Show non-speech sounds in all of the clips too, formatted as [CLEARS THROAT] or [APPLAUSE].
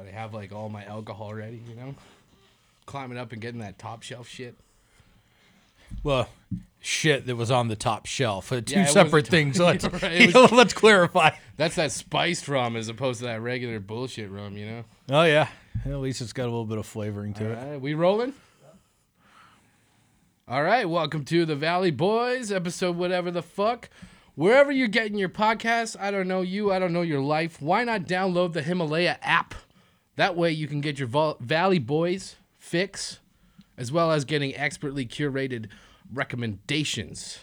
Gotta have like all my alcohol ready, you know? Climbing up and getting that top shelf shit. Well, shit that was on the top shelf. Uh, Two Yeah, separate [LAUGHS] things. Let's, Right, [LAUGHS] was- let's clarify. That's that spiced rum as opposed to that regular bullshit rum, you know? Oh yeah, at least it's got a little bit of flavoring to All it. right, we rolling? All right, welcome to the Valley Boys, episode whatever the fuck. Wherever you're getting your podcasts, I don't know you, I don't know your life. Why not download the Himalaya app? That way you can get your Val- Valley Boys fix, as well as getting expertly curated recommendations,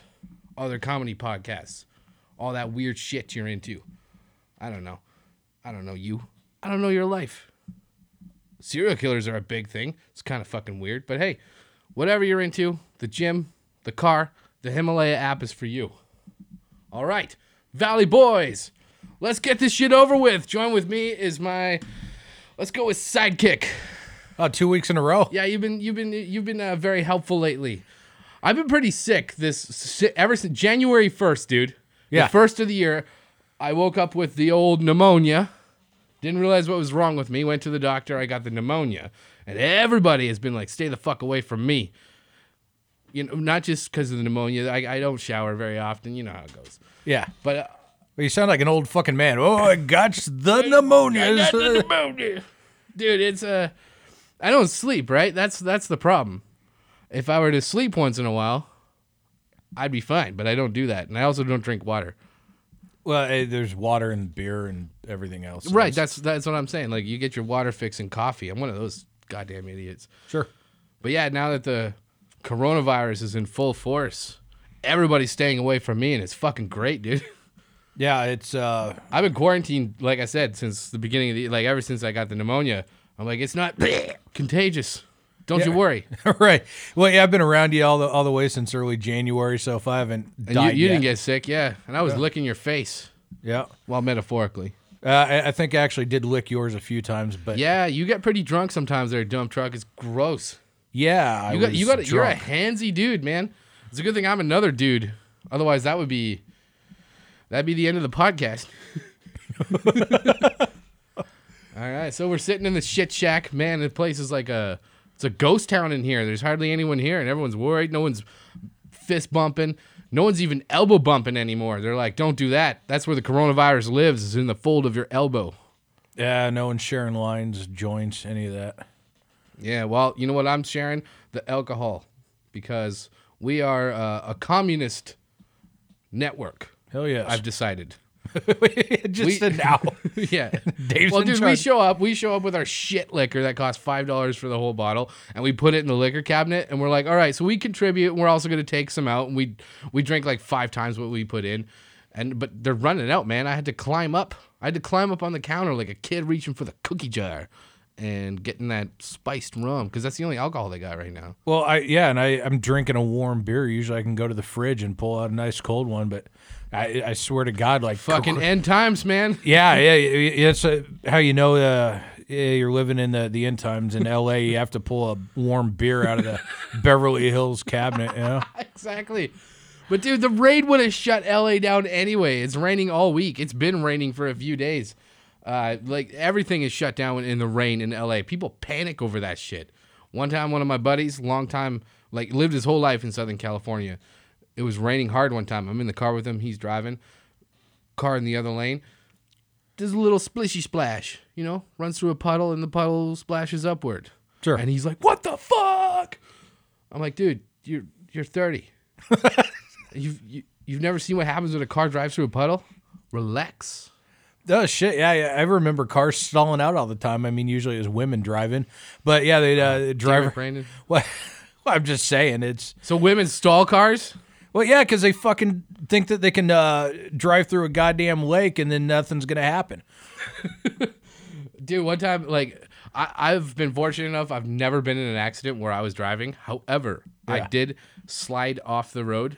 other comedy podcasts, all that weird shit you're into. I don't know. I don't know you. I don't know your life serial killers are a big thing. It's kind of fucking weird, but hey, whatever you're into, the gym, the car, the Himalaya app is for you. All right, Valley Boys, let's get this shit over with. Join with me is my, let's go with sidekick. Oh, two weeks in a row. Yeah, you've been you've been you've been uh, very helpful lately. I've been pretty sick this ever since January first, dude. Yeah. the first of the year. I woke up with the old pneumonia. Didn't realize what was wrong with me. Went to the doctor. I got the pneumonia, and everybody has been like, "Stay the fuck away from me." You know, not just because of the pneumonia. I, I don't shower very often. You know how it goes. Yeah. But Well, you sound like an old fucking man. Oh, I got the pneumonia. I got the pneumonia. [LAUGHS] Dude, it's uh I don't sleep, right? That's that's the problem. If I were to sleep once in a while, I'd be fine, but I don't do that. And I also don't drink water. Well, eh, there's water and beer and everything else. Right, that's that's what I'm saying. Like you get your water fix and coffee. I'm one of those goddamn idiots. sure. But yeah, now that the coronavirus is in full force, everybody's staying away from me and it's fucking great, dude. [LAUGHS] Yeah, it's uh I've been quarantined, like I said, since the beginning of the like ever since I got the pneumonia. I'm like, it's not [CLEARS THROAT] contagious. Don't you worry. [LAUGHS] right. Well, yeah, I've been around you all the all the way since early January, so if I haven't And you, died you yet, didn't get sick, yeah. And I was licking your face. yeah. Well, metaphorically. Uh, I, I think I actually did lick yours a few times, but Yeah, you get pretty drunk sometimes there, dump truck. It's gross. yeah, I You got was you got you're a drunk. handsy dude, man. It's a good thing I'm another dude. Otherwise that would be that'd be the end of the podcast. [LAUGHS] All right, so we're sitting in the shit shack. Man, the place is like a it's a ghost town in here. There's hardly anyone here and everyone's worried. No one's fist bumping. No one's even elbow bumping anymore. They're like, "Don't do that. That's where the coronavirus lives, is in the fold of your elbow." Yeah, no one's sharing lines, joints, any of that. Yeah, well, you know what I'm sharing? The alcohol. Because we are uh, a communist network. Hell yes. I've decided. [LAUGHS] just we- now. [LAUGHS] yeah. [LAUGHS] Dave's well, dude, we show up. We show up with our shit liquor that costs five dollars for the whole bottle, and we put it in the liquor cabinet. And we're like, all right, so we contribute. And we're also going to take some out, and we we drink like five times what we put in. And but they're running out, man. I had to climb up. I had to climb up on the counter like a kid reaching for the cookie jar, and getting that spiced rum because that's the only alcohol they got right now. Well, I yeah, and I I'm drinking a warm beer. Usually I can go to the fridge and pull out a nice cold one, but I I swear to God, like Fucking end times, man. [LAUGHS] yeah, yeah, it's how you know uh, you're living in the the end times in L.A. You have to pull a warm beer out of the [LAUGHS] Beverly Hills cabinet. You know, [LAUGHS] exactly. But dude, the raid would have shut LA down anyway. It's raining all week. It's been raining for a few days. Uh, like everything is shut down in the rain in LA. People panic over that shit. One time, one of my buddies, long time, like lived his whole life in Southern California. It was raining hard one time. I'm in the car with him. He's driving. Car in the other lane. Does a little splishy splash. You know, runs through a puddle and the puddle splashes upward. Sure. And he's like, "What the fuck?" I'm like, "Dude, you're you're 30. [LAUGHS] you've you, you've never seen what happens when a car drives through a puddle? Relax." Oh shit, yeah, yeah. I remember cars stalling out all the time. I mean, usually it was women driving, but yeah, they uh, Damn driver. it, Brandon. Well, [LAUGHS] well, I'm just saying it's So women stall cars? well, yeah, because they fucking think that they can uh, drive through a goddamn lake and then nothing's gonna happen. [LAUGHS] Dude, one time, like, I, I've been fortunate enough, I've never been in an accident where I was driving. However, I did slide off the road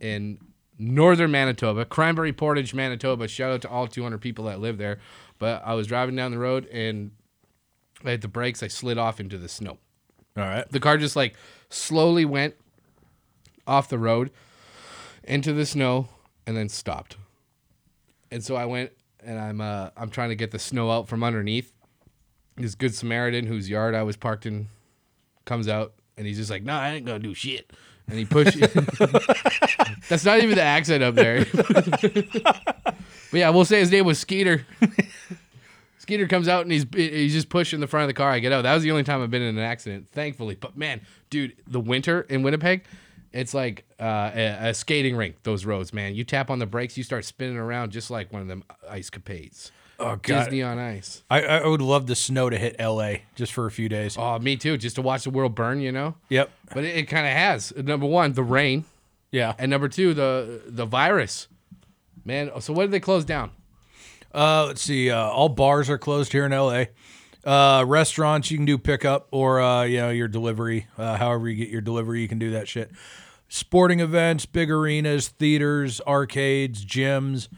in northern Manitoba, Cranberry Portage, Manitoba. Shout out to all 200 people that live there. But I was driving down the road and I hit the brakes. I slid off into the snow. All right. The car just like slowly went off the road into the snow and then stopped. And so I went and I'm uh I'm trying to get the snow out from underneath. this good Samaritan whose yard I was parked in comes out and he's just like, "No, I ain't gonna do shit." And he pushes. [LAUGHS] That's not even the accent up there. [LAUGHS] but yeah, we'll say his name was Skeeter. Skeeter comes out and he's he's just pushing the front of the car. I get out. That was the only time I've been in an accident, thankfully. But man, dude, the winter in Winnipeg, it's like uh, a, a skating rink. Those roads, man. You tap on the brakes, you start spinning around just like one of them ice capades. Oh god, Disney on ice. I, I would love the snow to hit L.A. just for a few days. Oh, me too. Just to watch the world burn, you know. Yep. But it, it kind of has. Number one, the rain, Yeah. and number two, the the virus. Man, so what did they close down? Uh, let's see. Uh, all bars are closed here in LA. Uh, restaurants you can do pickup or uh, you know your delivery. Uh, however you get your delivery, you can do that shit. Sporting events, big arenas, theaters, arcades, gyms.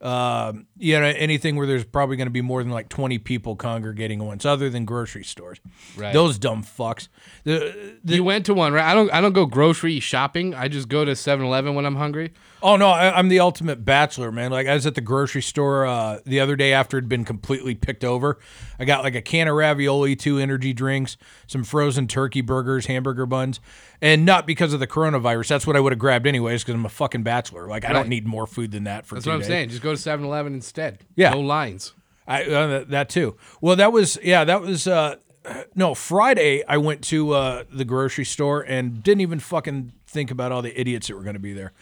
Um, you know anything where there's probably going to be more than like 20 people congregating at once, other than grocery stores. Right. Those dumb fucks. The, the, You went to one, right? I don't. I don't go grocery shopping. I just go to 7-Eleven when I'm hungry. Oh no, I, I'm the ultimate bachelor, man. Like I was at the grocery store uh, the other day after it'd been completely picked over. I got like a can of ravioli, two energy drinks, some frozen turkey burgers, hamburger buns, and not because of the coronavirus. That's what I would have grabbed anyways because I'm a fucking bachelor. Like I Right. don't need more food than that for That's what I'm days. saying. Just go to 7-Eleven instead. Yeah. No lines. I uh, that- that too. Well, that was yeah, that was uh [SIGHS] no, Friday I went to uh the grocery store and didn't even fucking think about all the idiots that were going to be there.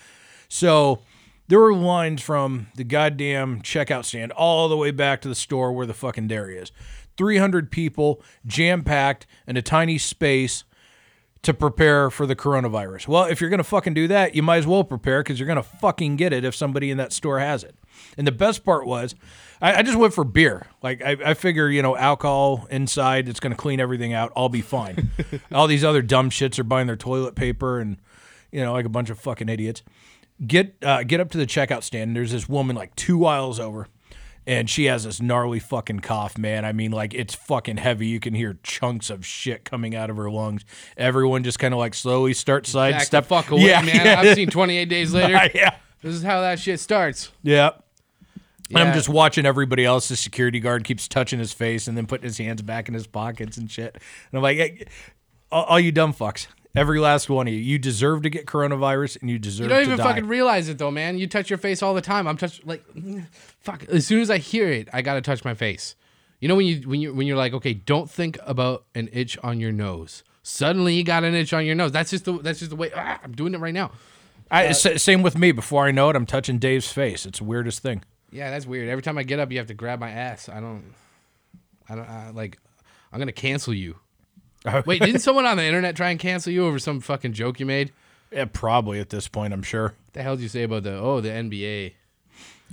So, there were lines from the goddamn checkout stand all the way back to the store where the fucking dairy is. 300 people jam-packed in a tiny space to prepare for the coronavirus. Well, if you're going to fucking do that, you might as well prepare because you're going to fucking get it if somebody in that store has it. And the best part was, I, I just went for beer. Like, I, I figure, you know, alcohol inside, it's going to clean everything out. I'll be fine. [LAUGHS] All these other dumb shits are buying their toilet paper and, you know, like a bunch of fucking idiots. Get uh, get up to the checkout stand. And there's this woman like two aisles over and she has this gnarly fucking cough, man. I mean, like it's fucking heavy. You can hear chunks of shit coming out of her lungs. Everyone just kind of like slowly starts Back the sidestep. fuck away, yeah, man. yeah. I've seen 28 days [LAUGHS] later. yeah, This is how that shit starts. yeah. And I'm just watching everybody else. The security guard keeps touching his face and then putting his hands back in his pockets and shit. And I'm like, hey, all you dumb fucks, every last one of you, you deserve to get coronavirus and you deserve to die. You don't even die. fucking realize it though, man. You touch your face all the time. I'm touch like, [SIGHS] fuck. As soon as I hear it, I gotta touch my face. You know when you when you when you're like, okay, don't think about an itch on your nose. Suddenly you got an itch on your nose. That's just the that's just the way. Ah, I'm doing it right now. I, sa- same with me. Before I know it, I'm touching Dave's face. It's the weirdest thing. Yeah, that's weird. Every time I get up, you have to grab my ass. I don't. I don't I, like. I'm gonna cancel you. Wait, didn't [LAUGHS] someone on the internet try and cancel you over some fucking joke you made? Yeah, probably at this point, I'm sure. What the hell did you say about the oh the NBA?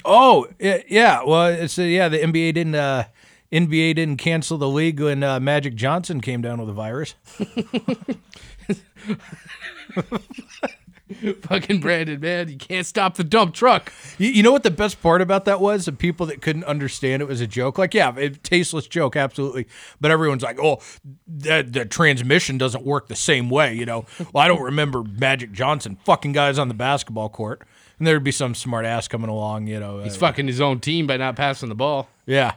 Oh yeah, yeah. Well, it's uh, yeah. The NBA didn't uh, NBA didn't cancel the league when uh, Magic Johnson came down with a virus. [LAUGHS] [LAUGHS] [LAUGHS] fucking Brandon, man, you can't stop the dump truck. You, you know what the best part about that was? The people that couldn't understand it was a joke. Like, yeah, a tasteless joke, absolutely. But everyone's like, oh, the, the transmission doesn't work the same way. You know, well, I don't remember Magic Johnson fucking guys on the basketball court, and there'd be some smart ass coming along. You know, He's uh, fucking his own team by not passing the ball. yeah.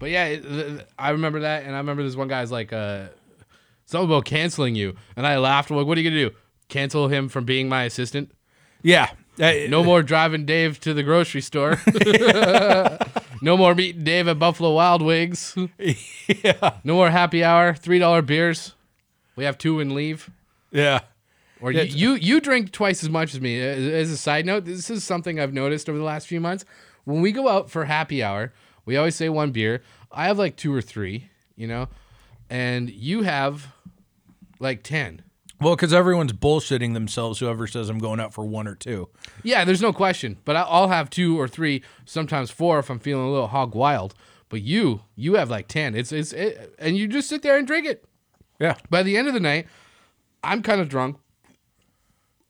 But yeah, it, I remember that, and I remember this one guy's like, uh, something about canceling you, and I laughed. I'm like, what are you gonna do? Cancel him from being my assistant? Yeah. Uh, No more driving Dave to the grocery store. [LAUGHS] no more meeting Dave at Buffalo Wild Wings. [LAUGHS] yeah. No more happy hour. Three dollar beers. We have two and leave. Yeah. Or Yeah, you, you drink twice as much as me. As as a side note, this is something I've noticed over the last few months. When we go out for happy hour, we always say one beer. I have like two or three, you know, and you have like ten. Well, because everyone's bullshitting themselves. Whoever says I'm going out for one or two. Yeah, there's no question. But I'll have two or three, sometimes four if I'm feeling a little hog wild. But you, you have like ten. It's it's it, and you just sit there and drink it. Yeah. By the end of the night, I'm kind of drunk.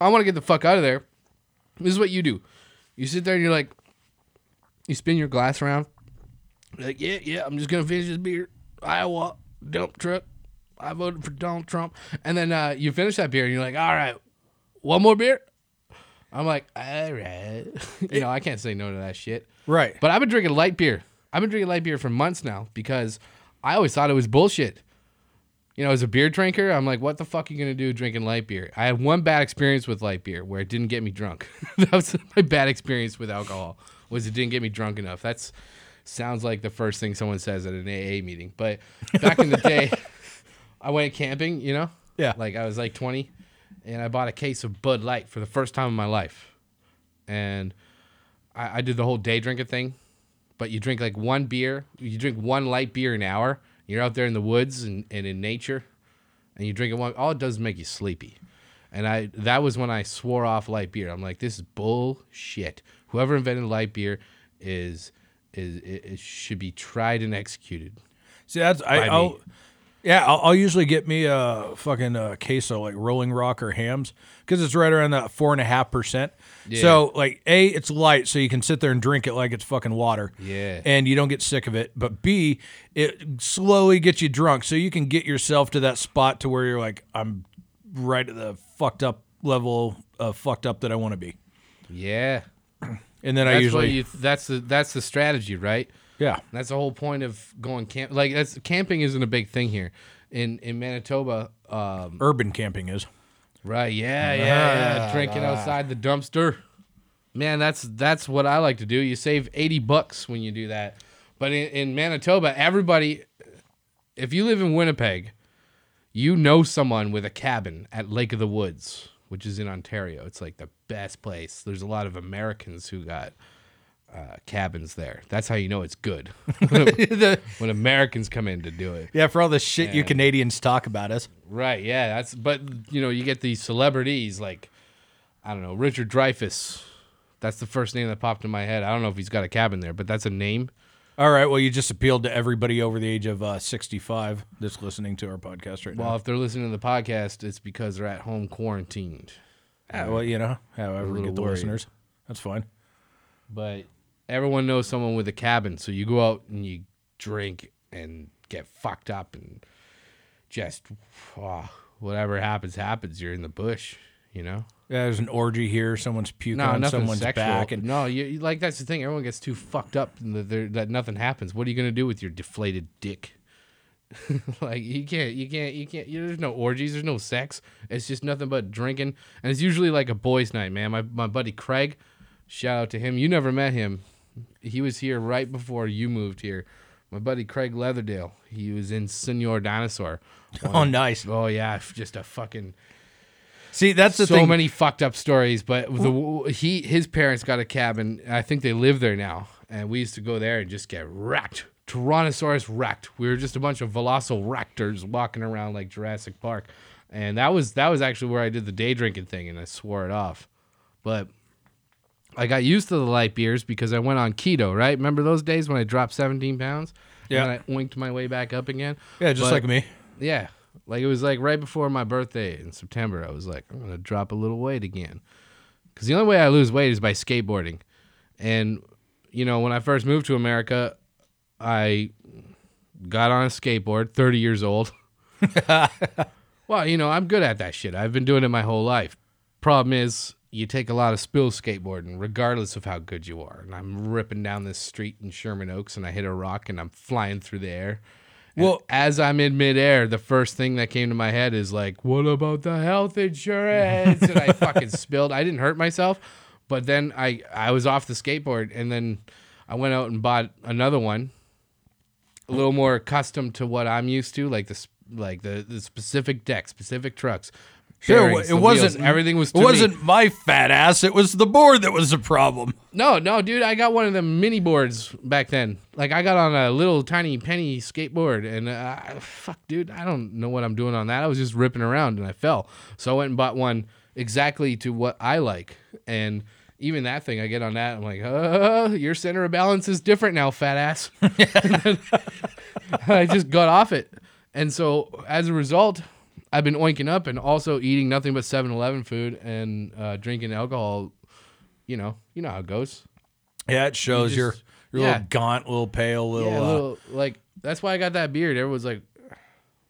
I want to get the fuck out of there. This is what you do. You sit there and you're like, you spin your glass around. You're like, yeah, yeah, I'm just gonna finish this beer. Iowa dump truck. I voted for Donald Trump. And then uh, you finish that beer and you're like, all right, one more beer. I'm like, all right. [LAUGHS] you know, I can't say no to that shit. Right. But I've been drinking light beer. I've been drinking light beer for months now because I always thought it was bullshit. You know, as a beer drinker, I'm like, what the fuck are you gonna do drinking light beer? I had one bad experience with light beer where it didn't get me drunk. [LAUGHS] that was [LAUGHS] my bad experience with alcohol. Was it didn't get me drunk enough. That's sounds like the first thing someone says at an AA meeting. But back in the day, I went camping. You know, Yeah. like I was like 20, and I bought a case of Bud Light for the first time in my life, and I, I did the whole day drinking thing. But you drink like one beer, you drink one light beer an hour. You're out there in the woods and, and in nature, and you drink it one. All it does is make you sleepy. And I that was when I swore off light beer. I'm like, this is bullshit. Whoever invented light beer is is it, it should be tried and executed. See, that's I, me. Yeah, I'll, I'll usually get me a fucking uh, queso like Rolling Rock or Hamm's because it's right around that four and a half percent. So like, a, it's light, so you can sit there and drink it like it's fucking water. Yeah. and you don't get sick of it. But b, it slowly gets you drunk, so you can get yourself to that spot to where you're like, I'm right at the fucked up level of fucked up that I want to be. Yeah, And then I usually, what you, that's the that's the strategy, right? Yeah, That's the whole point of going camp. Like that's camping isn't a big thing here in in Manitoba. Um, urban camping is. right? Yeah, yeah, yeah. Drinking outside the dumpster. Man, that's that's what I like to do. You save eighty bucks when you do that. But in, in Manitoba, everybody, if you live in Winnipeg, you know someone with a cabin at Lake of the Woods, which is in Ontario. It's like the best place. There's a lot of Americans who got uh, cabins there. That's how you know it's good. [LAUGHS] [LAUGHS] when Americans come in to do it. Yeah, for all the shit you Canadians talk about us. Right, yeah, that's but you know, you get these celebrities like I don't know, Richard Dreyfuss. That's the first name that popped in my head. I don't know if he's got a cabin there, but that's a name. All right, well, you just appealed to everybody over the age of uh, 65 that's listening to our podcast right Well, now. Well, if they're listening to the podcast, it's because they're at home quarantined. Yeah, well, you know, however we get the worried. listeners. That's fine. But everyone knows someone with a cabin, so you go out and you drink and get fucked up and just ah, whatever happens happens. You're in the bush, you know. Yeah, there's an orgy here. Someone's puking No, on someone's sexual. back. And no, you, you- like that's the thing. Everyone gets too fucked up and that, nothing happens. What are you gonna do with your deflated dick? [LAUGHS] like you can't, you can't, you can't. You, there's no orgies. There's no sex. It's just nothing but drinking, and it's usually like a boys' night, man. My my buddy Craig, shout out to him. You never met him. He was here right before you moved here. My buddy Craig Leatherdale. He was in Senor Dinosaur. [LAUGHS] Oh, nice. Oh yeah, just a fucking See, that's the thing. so thing. many fucked up stories. But the he his parents got a cabin. I think they live there now, and we used to go there and just get wrecked. Tyrannosaurus wrecked. We were just a bunch of velociraptors walking around like Jurassic Park, and that was that was actually where I did the day drinking thing, and I swore it off. But I got used to the light beers because I went on keto. Right? Remember those days when I dropped 17 pounds? Yeah. And I oinked my way back up again. yeah, just But- like me. yeah. Like it was like right before my birthday in September. I was like, I'm gonna drop a little weight again, because the only way I lose weight is by skateboarding. And you know, when I first moved to America, I got on a skateboard. Thirty years old. [LAUGHS] [LAUGHS] well, you know, I'm good at that shit. I've been doing it my whole life. Problem is, you take a lot of spills skateboarding, regardless of how good you are. And I'm ripping down this street in Sherman Oaks, and I hit a rock, and I'm flying through the air. And Well- as I'm in midair, the first thing that came to my head is like, "What about the health insurance?" and I fucking [LAUGHS] spilled. I didn't hurt myself, but then I I was off the skateboard, and then I went out and bought another one, a little more accustomed to what I'm used to, like this, like the the specific deck, specific trucks. Sure, it wasn't wheels, everything was. It wasn't my fat ass. It was the board that was the problem. No, no, dude, I got one of them mini boards back then. Like I got on a little tiny penny skateboard, and uh, fuck, dude, I don't know what I'm doing on that. I was just ripping around and I fell. So I went and bought one exactly to what I like, and even that thing, I get on that, I'm like, uh, your center of balance is different now, fat ass. [LAUGHS] [LAUGHS] [LAUGHS] I just got off it, and so as a result. I've been oinking up and also eating nothing but 7-Eleven food and uh, drinking alcohol. You know, you know how it goes. Yeah, it shows just- you're you're yeah. little gaunt, little pale, little. yeah, a uh, little like that's why I got that beard. Everyone's like,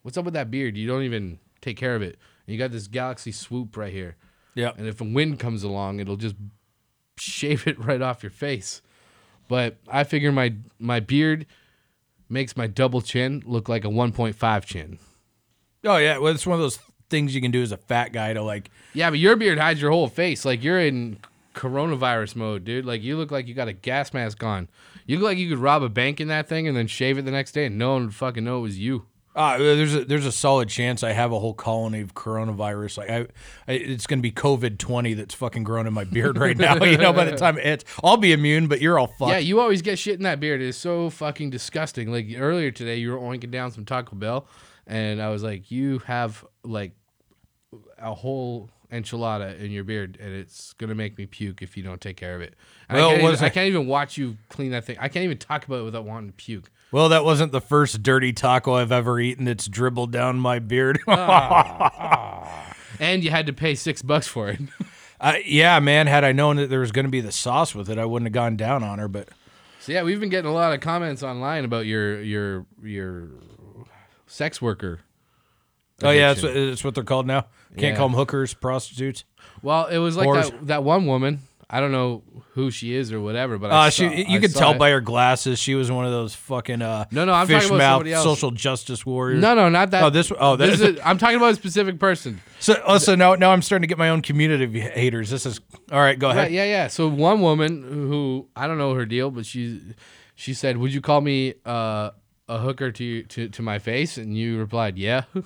"What's up with that beard? You don't even take care of it. And you got this galaxy swoop right here, yeah. and if a wind comes along, it'll just shave it right off your face." But I figure my my beard makes my double chin look like a 1.5 chin. Oh yeah, well, it's one of those things you can do as a fat guy to like. Yeah, but your beard hides your whole face. Like you're in coronavirus mode, dude. Like you look like you got a gas mask on. You look like you could rob a bank in that thing and then shave it the next day and no one would fucking know it was you. Uh, there's a there's a solid chance I have a whole colony of coronavirus. Like I, I it's gonna be COVID twenty that's fucking growing in my beard right now. you know, by the time it hits, I'll be immune, but you're all fucked. Yeah, you always get shit in that beard. It is so fucking disgusting. Like earlier today, you were oinking down some Taco Bell, and I was like, you have like a whole enchilada in your beard, and it's gonna make me puke if you don't take care of it. And Well, I, can't even, I can't even watch you clean that thing. I can't even talk about it without wanting to puke. Well, that wasn't the first dirty taco I've ever eaten. It's dribbled down my beard. [LAUGHS] And you had to pay six bucks for it. [LAUGHS] uh, yeah, man. Had I known that there was going to be the sauce with it, I wouldn't have gone down on her. But So yeah, we've been getting a lot of comments online about your your your sex worker. oh yeah, that's what, that's what they're called now. Can't Yeah. call them hookers, prostitutes. Well, it was like Whores. that that one woman. I don't know who she is or whatever, but I Uh, saw, she, you I tell it. by her glasses she was one of those fucking uh, No, no, I'm fish talking about mouth social justice warriors. No, no, not that. Oh, this- oh, that- this is. I'm talking about a specific person. So, oh, so now, now I'm starting to get my own community of haters. This is all right. Go ahead. Right, yeah, yeah. So one woman who I don't know her deal, but she she said, "Would you call me uh, a hooker to to to my face?" And you replied, "Yeah." [LAUGHS]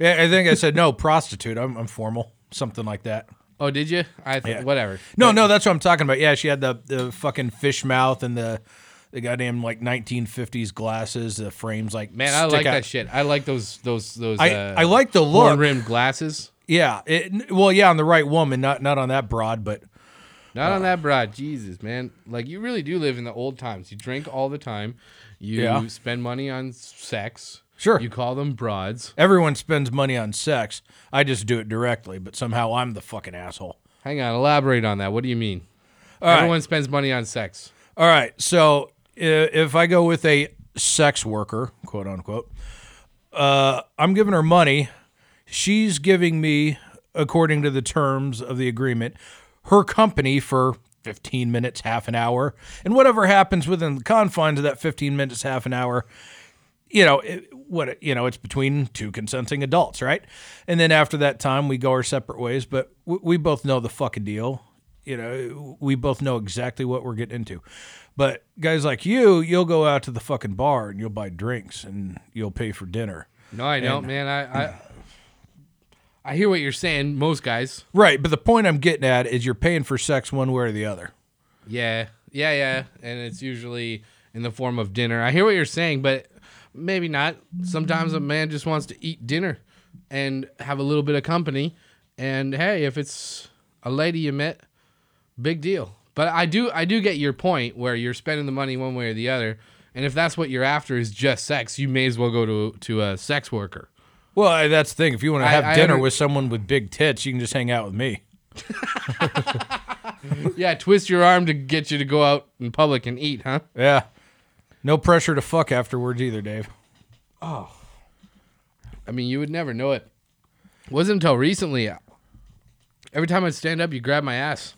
Yeah, I think I said no prostitute. I'm, I'm formal, something like that. oh, did you? I th- Yeah. whatever. No, no, that's what I'm talking about. Yeah, she had the the fucking fish mouth and the the goddamn like 1950s glasses, the frames like Man, I like out. that shit. I like those those those. I uh, I like the look. rimmed glasses. Yeah, it, well, yeah, on the right woman, not not on that broad, but Not on that broad. Jesus, man. Like you really do live in the old times. You drink all the time. You Yeah. spend money on sex. Sure. You call them broads. everyone spends money on sex. I just do it directly, but somehow I'm the fucking asshole. Hang on, elaborate on that. What do you mean? right. Everyone spends money on sex. All right. So if I go with a sex worker, quote unquote, uh, I'm giving her money. She's giving me, according to the terms of the agreement, her company for 15 minutes, half an hour, and whatever happens within the confines of that 15 minutes, half an hour. You know it, what? You know it's between two consenting adults, right? And then after that time, we go our separate ways. But we, we both know the fucking deal you know, we both know exactly what we're getting into. But guys like you, you'll go out to the fucking bar and you'll buy drinks and you'll pay for dinner. No, I don't, man. I, I I hear what you're saying. Most guys. Right, but the point I'm getting at is you're paying for sex one way or the other. Yeah, yeah, yeah. And it's usually in the form of dinner. I hear what you're saying, but maybe not. Sometimes a man just wants to eat dinner and have a little bit of company. And hey, if it's a lady you met, big deal. But I do I do get your point where you're spending the money one way or the other. And if that's what you're after is just sex, you may as well go to to a sex worker. Well, I- that's the thing. If you want to have I dinner under- with someone with big tits, you can just hang out with me. [LAUGHS] Yeah, twist your arm to get you to go out in public and eat, huh? Yeah. No pressure to fuck afterwards either, Dave. Oh. I mean, you would never know it. wasn't until recently. Uh, every time I'd stand up, you grab my ass.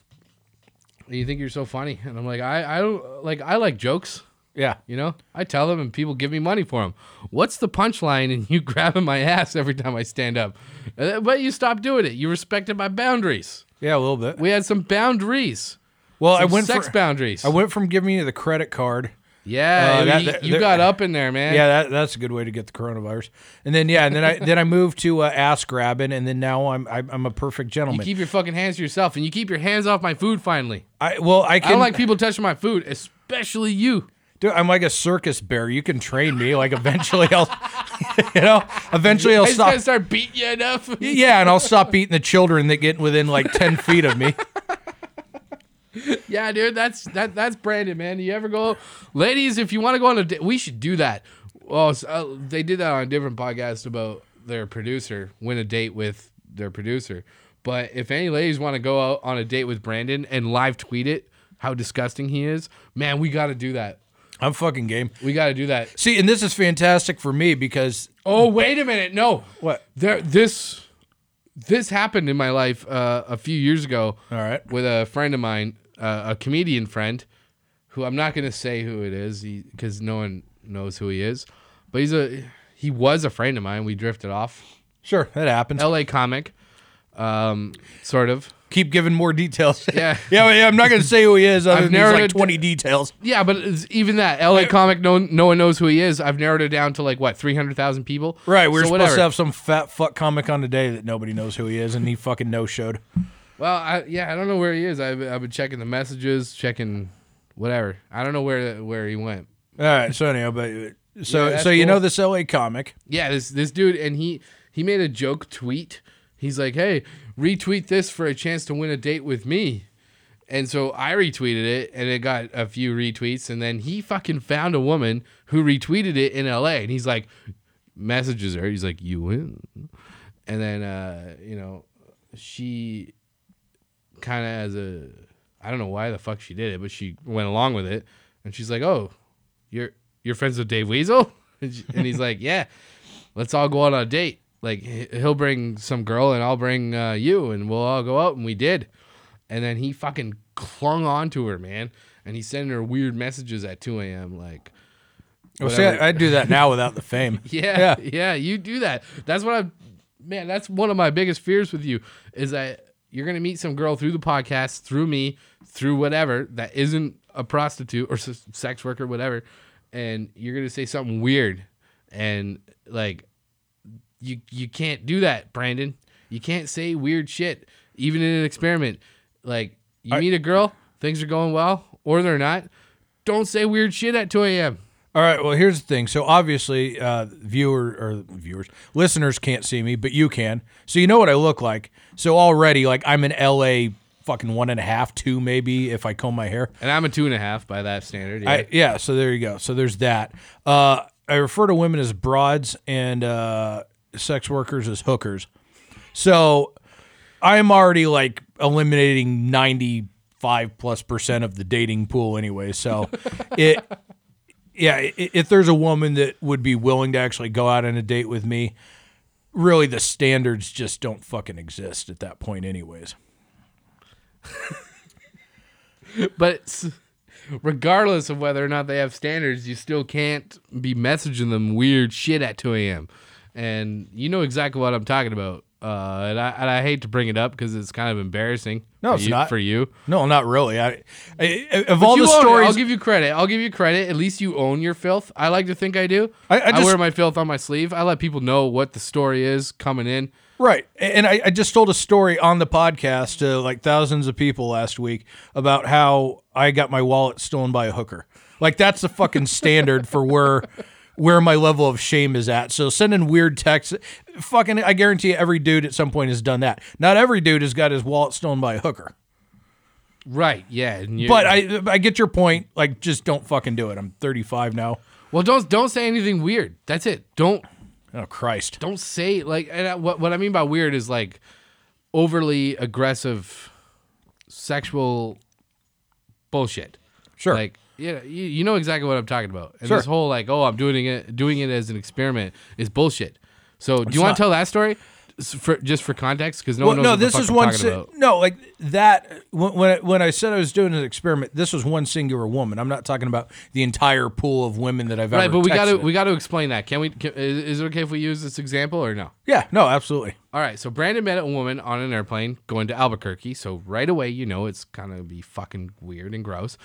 And you think you're so funny, and I'm like, I, I don't like, I like jokes. Yeah. You know, I tell them, and people give me money for them. What's the punchline and you [LAUGHS] grabbing my ass every time I stand up? Uh, But you stopped doing it. You respected my boundaries. Yeah, a little bit. We had some boundaries. Well, I Some went sex for, boundaries. I went from giving you the credit card. yeah, Uh, that- you, that- you got up in there, man. Yeah, that, that's a good way to get the coronavirus. And then yeah, and then I then I moved to uh, ass grabbing, and then now I'm I'm, I'm a perfect You gentleman. keep your fucking hands to yourself, and you keep your hands off my food. Finally, I well I can, I don't like people touching my food, especially you. Dude, I'm like a circus bear. You can train me. Like eventually I'll, [LAUGHS] you know, eventually I'll I stop. start beating you enough. Yeah, and I'll stop beating the children that get within like ten feet of me. yeah, dude, that's that that's Brandon, man. You ever go, ladies? If you want to go on a date, we should do that. Well, uh, they did that on a different podcast about their producer win a date with their producer. But if any ladies want to go out on a date with Brandon and live tweet it, how disgusting he is, man, we got to do that. I'm fucking game. We got to do that. See, and this is fantastic for me because Oh, wait a minute. No. What? There this this happened in my life uh, a few years ago. All right. With a friend of mine, uh, a comedian friend, who I'm not going to say who it is because no one knows who he is, but he's a he was a friend of mine. We drifted off. Sure, that happens. L.A. comic, um, sort of. Keep giving more details. [LAUGHS] Yeah. [LAUGHS] yeah, yeah. I'm not going to say who he is. Other I've than narrowed like it- 20 details. Yeah, but even that L.A. comic, no no one knows who he is. I've narrowed it down to like what three hundred thousand people. Right, we are So supposed whatever. to have some fat fuck comic on today that nobody knows who he is, and he fucking no showed. Well, I, yeah, I don't know where he is. I've, I've been checking the messages, checking whatever. I don't know where where he went. All right, so anyhow, but so Yeah, so you cool. know this LA comic. Yeah, this this dude, and he he made a joke tweet. He's like, "Hey, retweet this for a chance to win a date with me." And so I retweeted it, and it got a few retweets. And then he fucking found a woman who retweeted it in L.A. And he's like, messages her. He's like, "You win." And then uh, you know, she kind of as a I don't know why the fuck she did it, but she went along with it. And she's like, "Oh, you're you're friends with Dave Weasel?" [LAUGHS] And, he's like, "Yeah, let's all go out on a date. Like he- he'll bring some girl and I'll bring uh, you, and we'll all go out." And we did. And then he fucking clung on to her, man. And he's sending her weird messages at 2 a.m. Like, Well, see. I, I'd do that now without the fame. [LAUGHS] yeah, yeah, you do that. That's what I'm, man. That's one of my biggest fears with you is that you're gonna meet some girl through the podcast, through me, through whatever that isn't a prostitute or s- sex worker, whatever, and you're gonna say something weird, and like, you you can't do that, Brandon. You can't say weird shit, even in an experiment. Like, you meet a girl, things are going well, or they're not. Don't say weird shit at 2 a.m. All right. Well, here's the thing. So obviously, uh, viewer or viewers, listeners can't see me, but you can. So you know what I look like. So already, like I'm an LA fucking one and a half, two maybe if I comb my hair. And I'm a two and a half by that standard. Yeah. I, yeah. So there you go. So there's that. Uh, I refer to women as broads and uh, sex workers as hookers. So I'm already like eliminating 95 plus percent of the dating pool anyway. So [LAUGHS] it, yeah, if there's a woman that would be willing to actually go out on a date with me, really the standards just don't fucking exist at that point, anyways. [LAUGHS] but regardless of whether or not they have standards, you still can't be messaging them weird shit at 2 a.m. And you know exactly what I'm talking about. Uh, and I and I hate to bring it up because it's kind of embarrassing. No, for it's you, not. for you. No, not really. I, I of But all the stories, I'll give you credit. I'll give you credit. At least you own your filth. I like to think I do. I- I just- wear my filth on my sleeve. I let people know what the story is coming in. Right. And I, I just told a story on the podcast to like thousands of people last week about how I got my wallet stolen by a hooker. Like that's the fucking standard for where where my level of shame is at. So sending weird texts fucking I guarantee you every dude at some point has done that. Not every dude has got his wallet stolen by a hooker. Right. Yeah. But I I get your point. Like just don't fucking do it. I'm 35 now. well, don't don't say anything weird. That's it. Don't Oh Christ. don't say like and I, what what I mean by weird is like overly aggressive sexual bullshit. Sure. Like yeah, you, you know exactly what I'm talking about. And Sure. this whole like oh I'm doing it doing it as an experiment is bullshit. So do you want not. to tell that story for just for context because no Well, one knows no, what the this fuck is I'm one. talking Si- no, like that. When when I, when I said I was doing an experiment, this was one singular woman. I'm not talking about the entire pool of women that I've Right, ever. Right, but we got to we got to explain that. Can we? Can, is, it okay if we use this example or no? Yeah, no, absolutely. All right, so Brandon met a woman on an airplane going to Albuquerque. So right away, you know it's gonna be fucking weird and gross.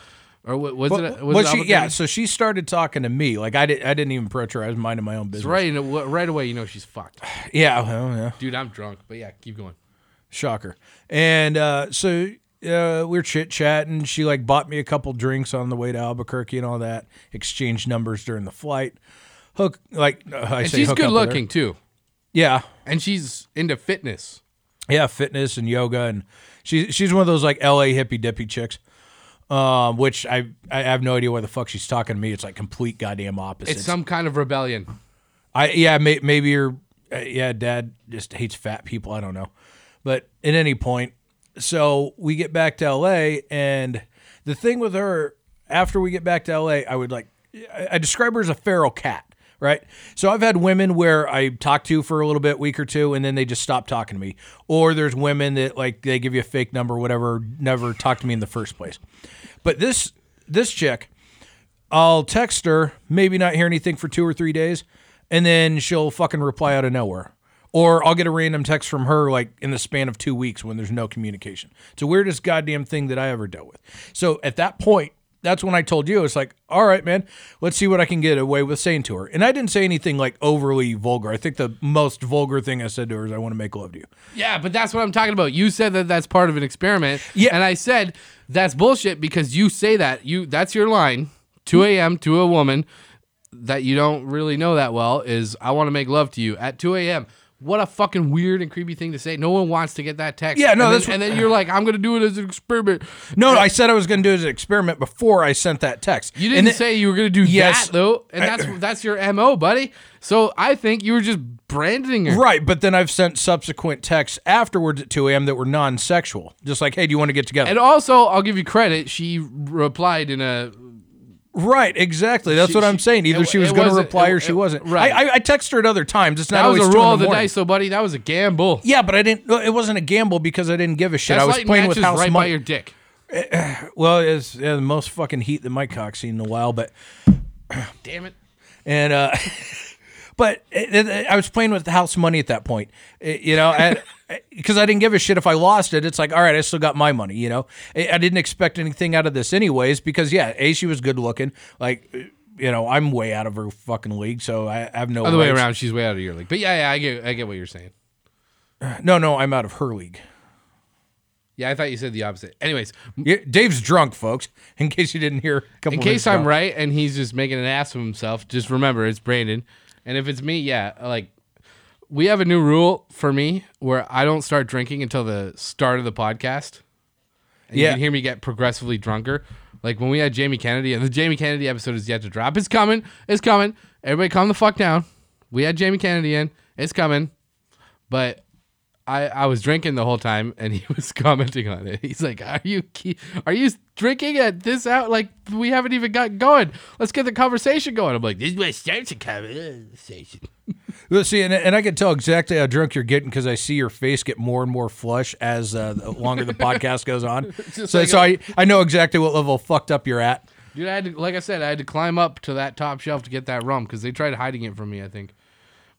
Or wa- was But, it? Was it she, yeah, so she started talking to me. Like I did, I didn't even approach her. I was minding my own business. right, and it- right away, you know she's fucked. [SIGHS] Yeah, well, yeah. Dude, I'm drunk, but yeah, keep going. Shocker. And uh, so uh, we are chit chatting. She like bought me a couple drinks on the way to Albuquerque and all that. Exchanged numbers during the flight. Hook like uh, I And say she's good looking too, Yeah, and she's into fitness. yeah, fitness and yoga, and she's she's one of those like L.A. hippy dippy chicks. Um, which I I have no idea why the fuck she's talking to me. It's like complete goddamn opposite. It's some kind of rebellion. I yeah may, maybe your uh, yeah dad just hates fat people. I don't know, but at any point, so we get back to L.A. and the thing with her after we get back to L.A. I would like I, I describe her as a feral cat. Right. So I've had women where I talk to for a little bit, week or two, and then they just stop talking to me. Or there's women that like they give you a fake number, whatever, never talk to me in the first place. But this this chick, I'll text her, maybe not hear anything for two or three days, and then she'll fucking reply out of nowhere. Or I'll get a random text from her like in the span of two weeks when there's no communication. It's the weirdest goddamn thing that I ever dealt with. So at that point, that's when I told you, it's like, all right, man, let's see what I can get away with saying to her. And I didn't say anything like overly vulgar. I think the most vulgar thing I said to her is, I want to make love to you. Yeah, but that's what I'm talking about. You said that that's part of an experiment. Yeah. And I said that's bullshit because you say that. You that's your line. 2 a.m. to a woman that you don't really know that well is I want to make love to you at 2 a.m. What a fucking weird and creepy thing to say. No one wants to get that text. Yeah, no, and that's then, and then you're like, I'm gonna do it as an experiment. No, I said I was going to do it as an experiment before I sent that text. You didn't then- say you were gonna do Yes. that though, and that's that's your mo, buddy. So I think you were just branding her. Right, but then I've sent subsequent texts afterwards at 2 a.m. that were non sexual. Just like, hey, do you want to get together? And also, I'll give you credit. She replied in a right, exactly. That's She- what I'm saying. Either it- she was going to reply or she it- wasn't. right. I, I, text her at other times. It's not that was always a roll of the morning. dice, though, buddy. That was a gamble. Yeah, but I didn't. It wasn't a gamble because I didn't give a shit. That's I was playing with house right by your dick. [SIGHS] well, it's yeah, the most fucking heat that my cock's seen in a while, but Damn it. and uh [LAUGHS] but it, it- I was playing with the house money at that point, It- you know, because [LAUGHS] eh, I didn't give a shit if I lost it. It's like, all right, I still got my money, you know. I didn't expect anything out of this anyways because yeah, a she was good looking, like. Eh, you know, I'm way out of her fucking league, so I have no. Other way around, she's way out of your league. But yeah, yeah, I get, I get what you're saying. [SIGHS] No, no, I'm out of her league. Yeah, I thought you said the opposite. Anyways, Yeah, Dave's drunk, folks. In case you didn't hear. A couple in case I'm ago. right and he's just making an ass of himself, just remember it's Brandon. And if it's me, yeah, like we have a new rule for me where I don't start drinking until the start of the podcast. And Yeah. you can hear me get progressively drunker. Like when we had Jamie Kennedy, and the Jamie Kennedy episode is yet to drop. It's coming. It's coming. Everybody calm the fuck down. We had Jamie Kennedy in. It's coming. But I, I was drinking the whole time, and he [LAUGHS] was commenting on it. He's like, "Are you are you drinking at this out? Like we haven't even got going. Let's get the conversation going." I'm like, "This is what starts a conversation." [LAUGHS] Well, see, and, and I can tell exactly how drunk you're getting because I see your face get more and more flush as uh, the longer the podcast goes on. [LAUGHS] Just So, like so a- I I know exactly what level fucked up you're at. Dude, I had to, like I said, I had to climb up to that top shelf to get that rum because they tried hiding it from me. I think,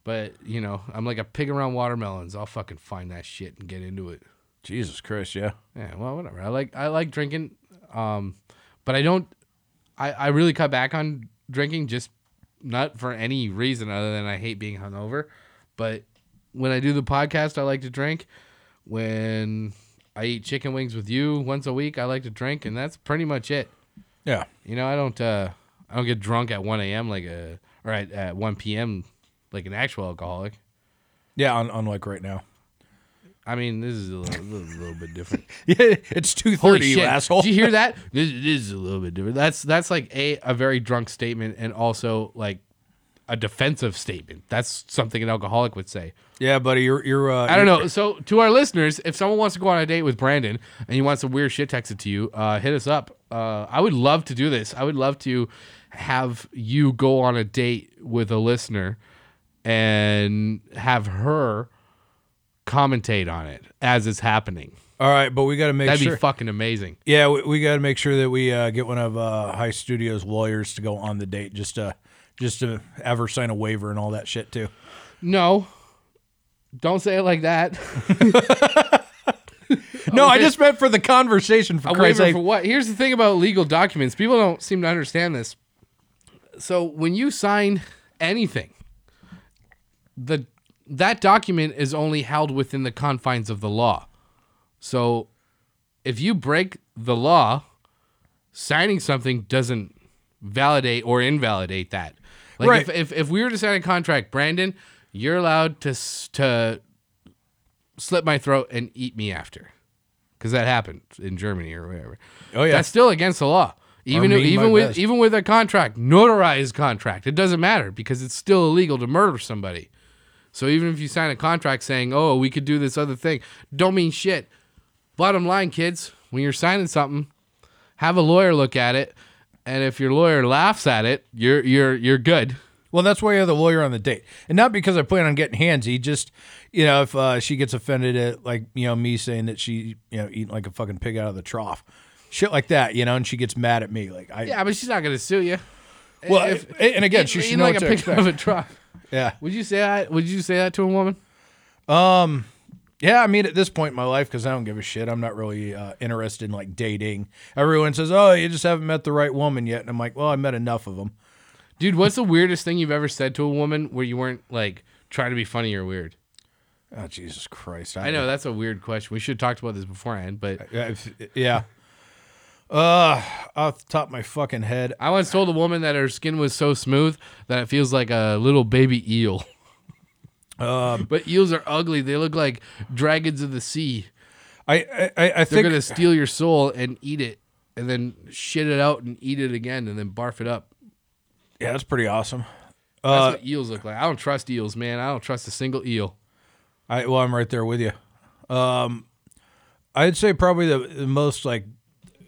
but you know, I'm like a pig around watermelons. I'll fucking find that shit and get into it. Jesus Christ, yeah. Yeah, well, whatever. I like I like drinking, um, but I don't. I I really cut back on drinking just not for any reason other than I hate being hungover. But when I do the podcast, I like to drink. When I eat chicken wings with you once a week, I like to drink, and that's pretty much it. Yeah. You know, I don't uh I don't get drunk at one a.m. like a or at, at one p.m. like an actual alcoholic. Yeah, unlike right now. I mean, this is a little, little, little bit different. [LAUGHS] Yeah, it's 2.30, you asshole. Did you hear that? [LAUGHS] This, this is a little bit different. That's that's like a a very drunk statement and also like a defensive statement. That's something an alcoholic would say. yeah, buddy, you're... you're uh, I don't know. So to our listeners, if someone wants to go on a date with Brandon and you want some weird shit texted to you, uh, hit us up. Uh, I would love to do this. I would love to have you go on a date with a listener and have her commentate on it as it's happening. All right, but we got to make sure That'd sure... be fucking amazing. yeah, we, we got to make sure that we uh, get one of uh, High Studios lawyers to go on the date just to, just to ever sign a waiver and all that shit, too. No. Don't say it like that. [LAUGHS] No, I just meant for the conversation, for A waiver sake. for what? Here's the thing about legal documents. People don't seem to understand this. So when you sign anything, the that document is only held within the confines of the law. So if you break the law, signing something doesn't validate or invalidate that. Like Right. if, if if we were to sign a contract, Brandon, you're allowed to to slit my throat and eat me after, because that happened in Germany or wherever. Oh, yeah. that's still against the law. Even my even with best. even with a contract, notarized contract, it doesn't matter because it's still illegal to murder somebody. So even if you sign a contract saying, "Oh, we could do this other thing," don't mean shit. Bottom line, kids, when you're signing something, have a lawyer look at it, and if your lawyer laughs at it, you're you're you're good. Well, that's why you have the lawyer on the date, and not because I plan on getting handsy. Just you know, if uh, she gets offended at like you know me saying that she you know eating like a fucking pig out of the trough, shit like that, you know, and she gets mad at me, like I Yeah, but she's not gonna sue you. Well, if- if- and again, she eating should know like what a to pig expect. of a truck. Yeah. Would you say that? Would you say that to a woman? Um, yeah, I mean, at this point in my life, because I don't give a shit, I'm not really uh, interested in like dating. Everyone says, "Oh, you just haven't met the right woman yet," and I'm like, "Well, I met enough of them." Dude, what's the weirdest thing you've ever said to a woman where you weren't like trying to be funny or weird? Oh, Jesus Christ! I know that's a weird question. We should have talked about this beforehand, but Yeah, if- yeah. Uh, off the top of my fucking head, I once told a woman that her skin was so smooth that it feels like a little baby eel. [LAUGHS] Um, but eels are ugly. They look like dragons of the sea. I I, I I They're gonna steal your soul and eat it, and then shit it out and eat it again, and then barf it up. yeah, that's pretty awesome. That's Uh, what eels look like. I don't trust eels, man. I don't trust a single eel. I well, I'm right there with you. Um, I'd say probably the, the most like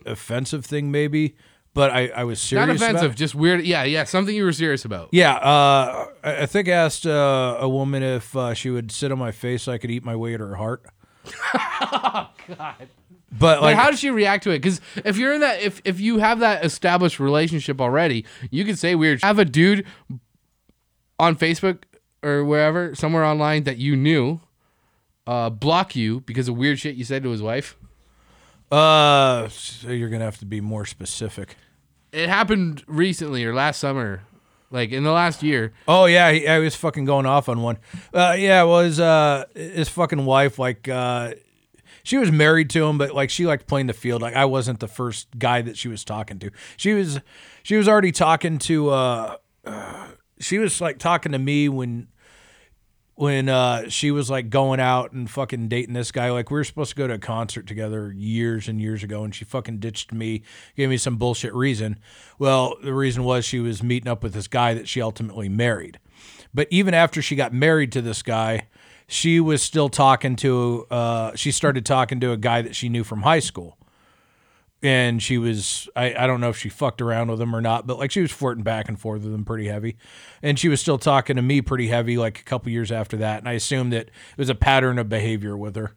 offensive thing, maybe, but I I was serious. Not offensive, just weird. Yeah, yeah, something you were serious about. Yeah, uh, I I think I asked uh, a woman if uh, she would sit on my face so I could eat my way at her heart. [LAUGHS] God. But Like, like, how does she react to it? Because if you're in that, if if you have that established relationship already, you can say weird. Have a dude on Facebook or wherever, somewhere online that you knew, uh, block you because of weird shit you said to his wife. Uh, so you're gonna have to be more specific. It happened recently or last summer, like in the last year. Oh yeah, he, I was fucking going off on one. Uh, yeah, well, his uh, his fucking wife, like, uh, she was married to him, but like she liked playing the field. Like I wasn't the first guy that she was talking to. She was, she was already talking to. Uh, uh, she was like talking to me when. When uh, she was like going out and fucking dating this guy, like we were supposed to go to a concert together years and years ago, and she fucking ditched me, gave me some bullshit reason. Well, the reason was she was meeting up with this guy that she ultimately married. But even after she got married to this guy, she was still talking to. Uh, she started talking to a guy that she knew from high school, and she was. I, I don't know if she fucked around with him or not, but like she was flirting back and forth with him pretty heavy, and she was still talking to me pretty heavy like a couple years after that. And I assumed that it was a pattern of behavior with her.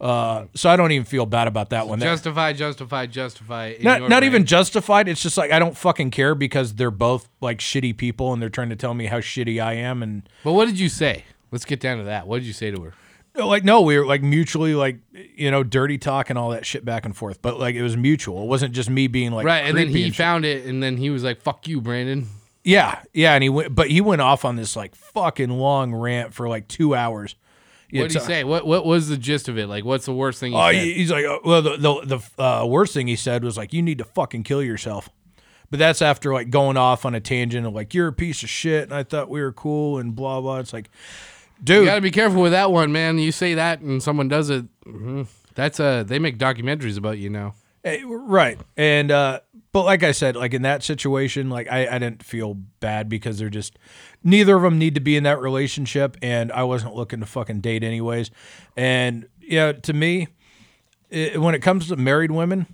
Uh, so I don't even feel bad about that one. Justify, justify, justify not, not even justified. It's just like I don't fucking care because they're both like shitty people and they're trying to tell me how shitty I am and But what did you say? Let's get down to that. What did you say to her? Like no, we were like mutually like you know dirty talk and all that shit back and forth. But like it was mutual. It wasn't just me being like Right, and then he and found it, and then he was like, "Fuck you, Brandon." yeah yeah and he went but he went off on this like fucking long rant for like two hours. What did he uh, say? What What was the gist of it? Like, what's the worst thing? He said? he's like, uh, well, the the, the uh, worst thing he said was like, you need to fucking kill yourself. But that's after like going off on a tangent of like, you're a piece of shit, and I thought we were cool and blah blah. It's like, dude, You got to be careful with that one, man. You say that, and someone does it. mhm. That's a. They make documentaries about you now. Eh, right. And uh, but like I said, like in that situation, like I, I didn't feel bad because they're just neither of them need to be in that relationship, and I wasn't looking to fucking date anyways. And yeah, to me, i when it comes to married women,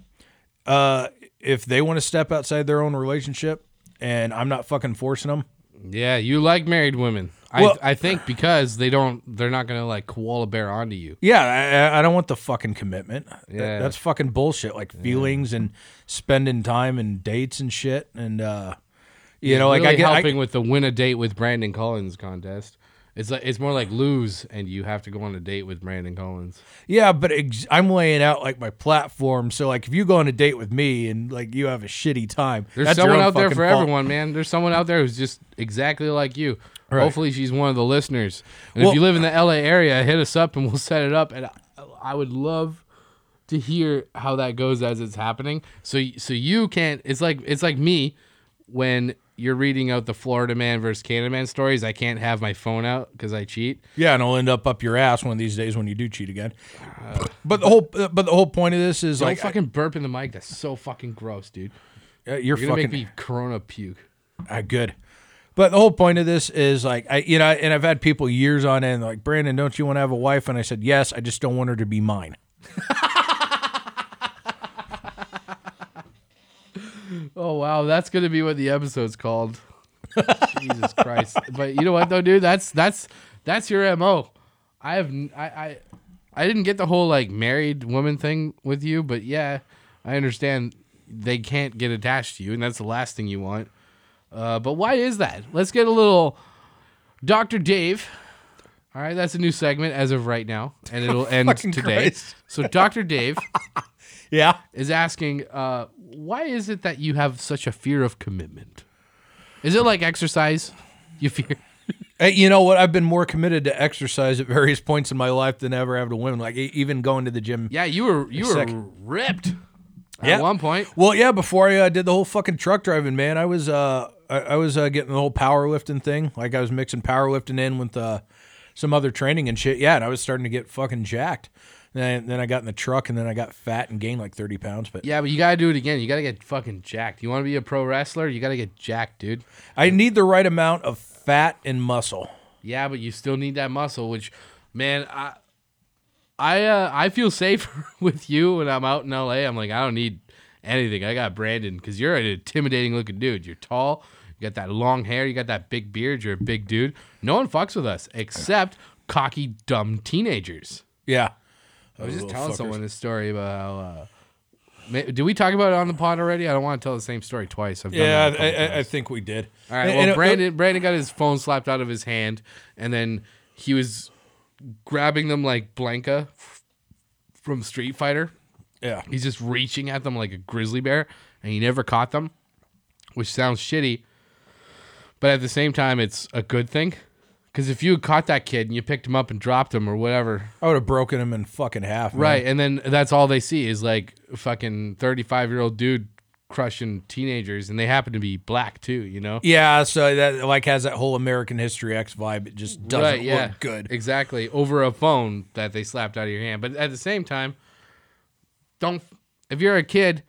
uh, if they want to step outside their own relationship, and I'm not fucking forcing them, Yeah, you like married women. Well- I I think because they don't. They're not gonna like koala bear onto you. yeah, I, I don't want the fucking commitment. That- Yeah. that's fucking bullshit. Like feelings and spending time and dates and shit, and uh, you know, like really I get I- helping with the win a date with Brandon Collins contest. It's like it's more like lose, and you have to go on a date with Brandon Collins. Yeah, but ex- I'm laying out like my platform. So like, if you go on a date with me and like you have a shitty time, There's that's your someone own out there fucking for fault. everyone, man. There's someone out there who's just exactly like you. Right. Hopefully, she's one of the listeners. And Well- if you live in the LA area, hit us up and we'll set it up. And I, I would love to hear how that goes as it's happening. So, so you can't. It's like it's like me when you're reading out the Florida man versus Canada man stories. I can't have my phone out because I cheat. Yeah, and I'll end up up your ass one of these days when you do cheat again. but the whole but the whole point of this is Don't like fucking burp in the mic. That's so fucking gross, dude. uh, you're, You're gonna fucking make me Corona puke. uh, good. But the whole point of this is like I you know, and I've had people years on end like Brandon, don't you want to have a wife? And I said yes. I just don't want her to be mine. [LAUGHS] Oh wow, that's gonna be what the episode's called. [LAUGHS] Jesus Christ! But you know what though, dude? That's that's that's your mo. I have I, I I didn't get the whole like married woman thing with you, but yeah, I understand they can't get attached to you, and that's the last thing you want. Uh, but why is that? Let's get a little Dr. Dave. All right, that's a new segment as of right now, and [LAUGHS] it'll end today. So Dr. Dave [LAUGHS] Yeah. is asking, uh, why is it that you have such a fear of commitment? Is it like exercise? You fear? [LAUGHS] Hey, you know what? I've been more committed to exercise at various points in my life than ever have to women. Like even going to the gym. Yeah, you were you were ripped at Yeah. one point. Well, yeah. Before I uh, did the whole fucking truck driving, man, I was uh, I, I was uh, getting the whole powerlifting thing. Like I was mixing powerlifting in with uh, some other training and shit. Yeah, and I was starting to get fucking jacked. Then, then I got in the truck, and then I got fat and gained like thirty pounds. But Yeah, but you gotta do it again. You gotta get fucking jacked. You want to be a pro wrestler? You gotta get jacked, dude. I need the right amount of fat and muscle. Yeah, but you still need that muscle. Which, man, I I uh, I feel safer [LAUGHS] with you when I'm out in LA. I'm like, I don't need anything. I got Brandon because you're an intimidating looking dude. You're tall. You got that long hair. You got that big beard. You're a big dude. No one fucks with us except cocky, dumb teenagers. Yeah. I was just telling someone this story about how. Uh, did we talk about it on the pod already? I don't want to tell the same story twice. I've Yeah, I, I, I think we did. All right. And- Well, and it- Brandon Brandon got his phone slapped out of his hand, and then he was grabbing them like Blanka from Street Fighter. Yeah. He's just reaching at them like a grizzly bear, and he never caught them, which sounds shitty. But at the same time, it's a good thing. Because if you had caught that kid and you picked him up and dropped him or whatever, I would have broken him in fucking half. man. right, and then that's all they see is like fucking thirty-five year old dude crushing teenagers, and they happen to be black too, you know. Yeah, so that like has that whole American History X vibe. It just doesn't Right, yeah, look good. Exactly. Over a phone that they slapped out of your hand. But at the same time, don't if you're a kid,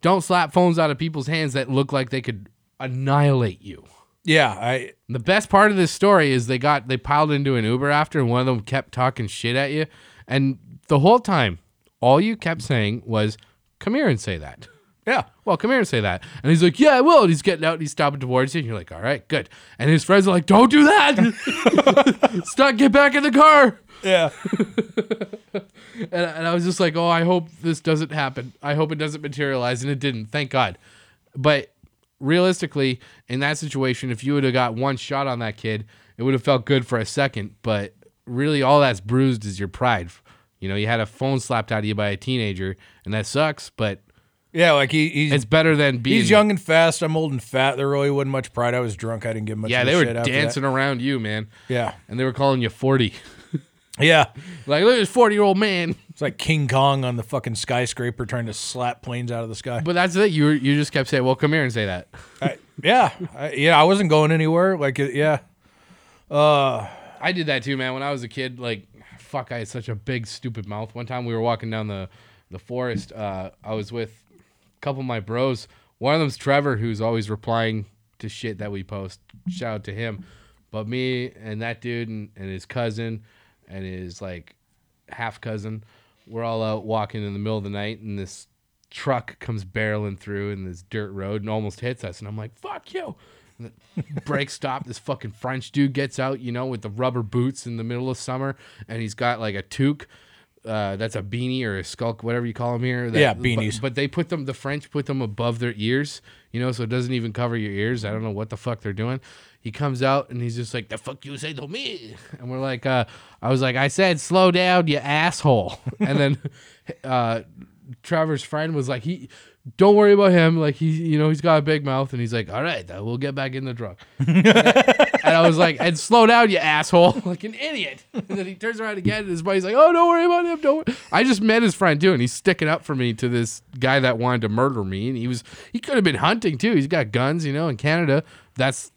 don't slap phones out of people's hands that look like they could annihilate you. Yeah, I The best part of this story is they got they piled into an Uber after and one of them kept talking shit at you. And the whole time, all you kept saying was, Come here and say that. yeah. Well, come here and say that. And he's like, Yeah, I will. And he's getting out and he's stopping towards you. And you're like, All right, good. And his friends are like, Don't do that. [LAUGHS] [LAUGHS] Stop, get back in the car. Yeah. [LAUGHS] And, and I was just like, Oh, I hope this doesn't happen. I hope it doesn't materialize. And it didn't. Thank God. But realistically, in that situation, if you would have got one shot on that kid, it would have felt good for a second. But really, all that's bruised is your pride. You know, you had a phone slapped out of you by a teenager, and that sucks, but Yeah, like he, he's it's better than being. he's young and fast. I'm old and fat. There really wasn't much pride. I was drunk. I didn't give much. Yeah, of a they were shit after that. dancing around you, man. Yeah, And they were calling you 40. [LAUGHS] yeah. Like, look at this 40 year old man. It's like King Kong on the fucking skyscraper trying to slap planes out of the sky. But that's it. You were, you just kept saying, well, come here and say that. I, yeah, I, yeah. I wasn't going anywhere. Like, it- yeah, I did that too, man. When I was a kid, like, fuck, I had such a big, stupid mouth. One time we were walking down the, the forest. Uh, I was with couple of my bros. One of them's Trevor, who's always replying to shit that we post. Shout out to him. But me and that dude and, and his cousin and his, like, half cousin, we're all out walking in the middle of the night, and this truck comes barreling through in this dirt road and almost hits us. And I'm like, fuck you. And the brake [LAUGHS] stop. This fucking French dude gets out, you know, with the rubber boots in the middle of summer, and he's got like a toque. Uh, that's a beanie or a skulk, whatever you call them here. That- Yeah, but- beanies. But, they put them. The French put them above their ears, you know, so it doesn't even cover your ears. I don't know what the fuck they're doing. He comes out and he's just like, "The fuck you say to me?" [LAUGHS] And we're like, uh, "I was like, I said, slow down, you asshole." [LAUGHS] And then, uh, Trevor's friend was like, "He, don't worry about him. Like he, you know, he's got a big mouth." And he's like, "All right, we'll get back in the truck." And I was like, "And slow down, you asshole!" [LAUGHS] Like an idiot. And then he turns around again, and his buddy's like, "Oh, don't worry about him. Don't." Worry. I just met his friend too, and he's sticking up for me to this guy that wanted to murder me, and he was he could have been hunting too. He's got guns, you know. In Canada, that's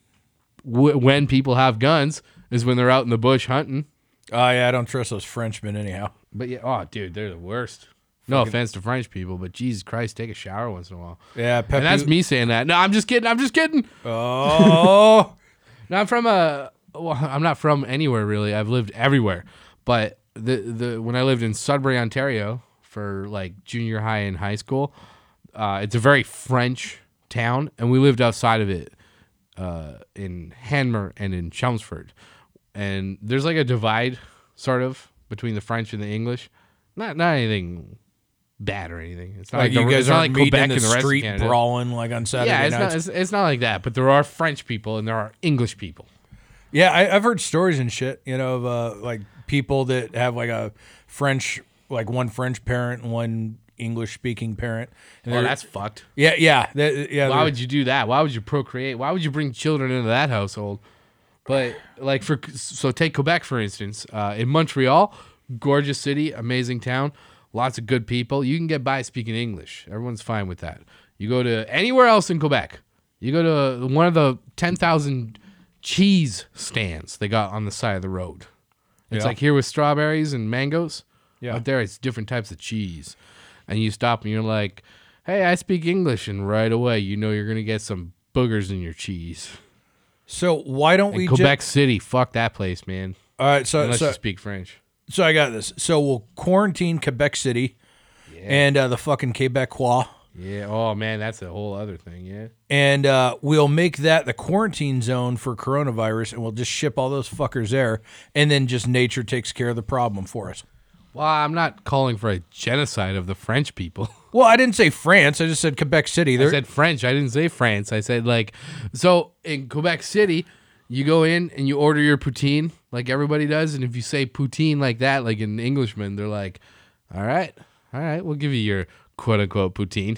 w- when people have guns is when they're out in the bush hunting. oh yeah. I don't trust those Frenchmen anyhow. But yeah, oh dude, they're the worst. No offense to French people, but Jesus Christ, take a shower once in a while. Yeah. And that's me saying that. No, I'm just kidding. I'm just kidding. Oh, No, I'm from a. Well, I'm not from anywhere really. I've lived everywhere, but the the when I lived in Sudbury, Ontario, for like junior high and high school, uh, it's a very French town, and we lived outside of it, uh, in Hanmer and in Chelmsford, and there's like a divide, sort of, between the French and the English. Not not anything bad or anything. It's not Like, like, you the, guys aren't like meeting Quebec in the the street Canada. brawling like on Saturday Yeah, it's nights. not, it's, it's not like that. But there are French people and there are English people. Yeah, I, I've heard stories and shit, you know, of uh, like people that have like a French, like one French parent and one English speaking parent. And Well, that's fucked. yeah, yeah, that- yeah. Why would you do that? Why would you procreate? Why would you bring children into that household? But like for so take Quebec for instance. Uh, in Montreal, gorgeous city, amazing town, lots of good people. You can get by speaking English. Everyone's fine with that. You go to anywhere else in Quebec. You go to one of the ten thousand cheese stands they got on the side of the road. It's Yeah. like here with strawberries and mangoes. Yeah. Out there, it's different types of cheese. And you stop and you're like, hey, I speak English. And right away, you know you're going to get some boogers in your cheese. so why don't And we Quebec just? City, fuck that place, man. All right, so Unless so, you speak French. So I got this. So we'll quarantine Quebec City and uh, the fucking Quebecois. Yeah. Oh, man, that's a whole other thing. Yeah. and uh, we'll make that the quarantine zone for coronavirus, and we'll just ship all those fuckers there, and then just nature takes care of the problem for us. Well, I'm not calling for a genocide of the French people. [LAUGHS] Well, I didn't say France; I just said Quebec City. I said French. I didn't say France. I said like so in Quebec City, you go in and you order your poutine like everybody does, and if you say poutine like that, like an Englishman, they're like, "All right, all right, we'll give you your quote unquote poutine,"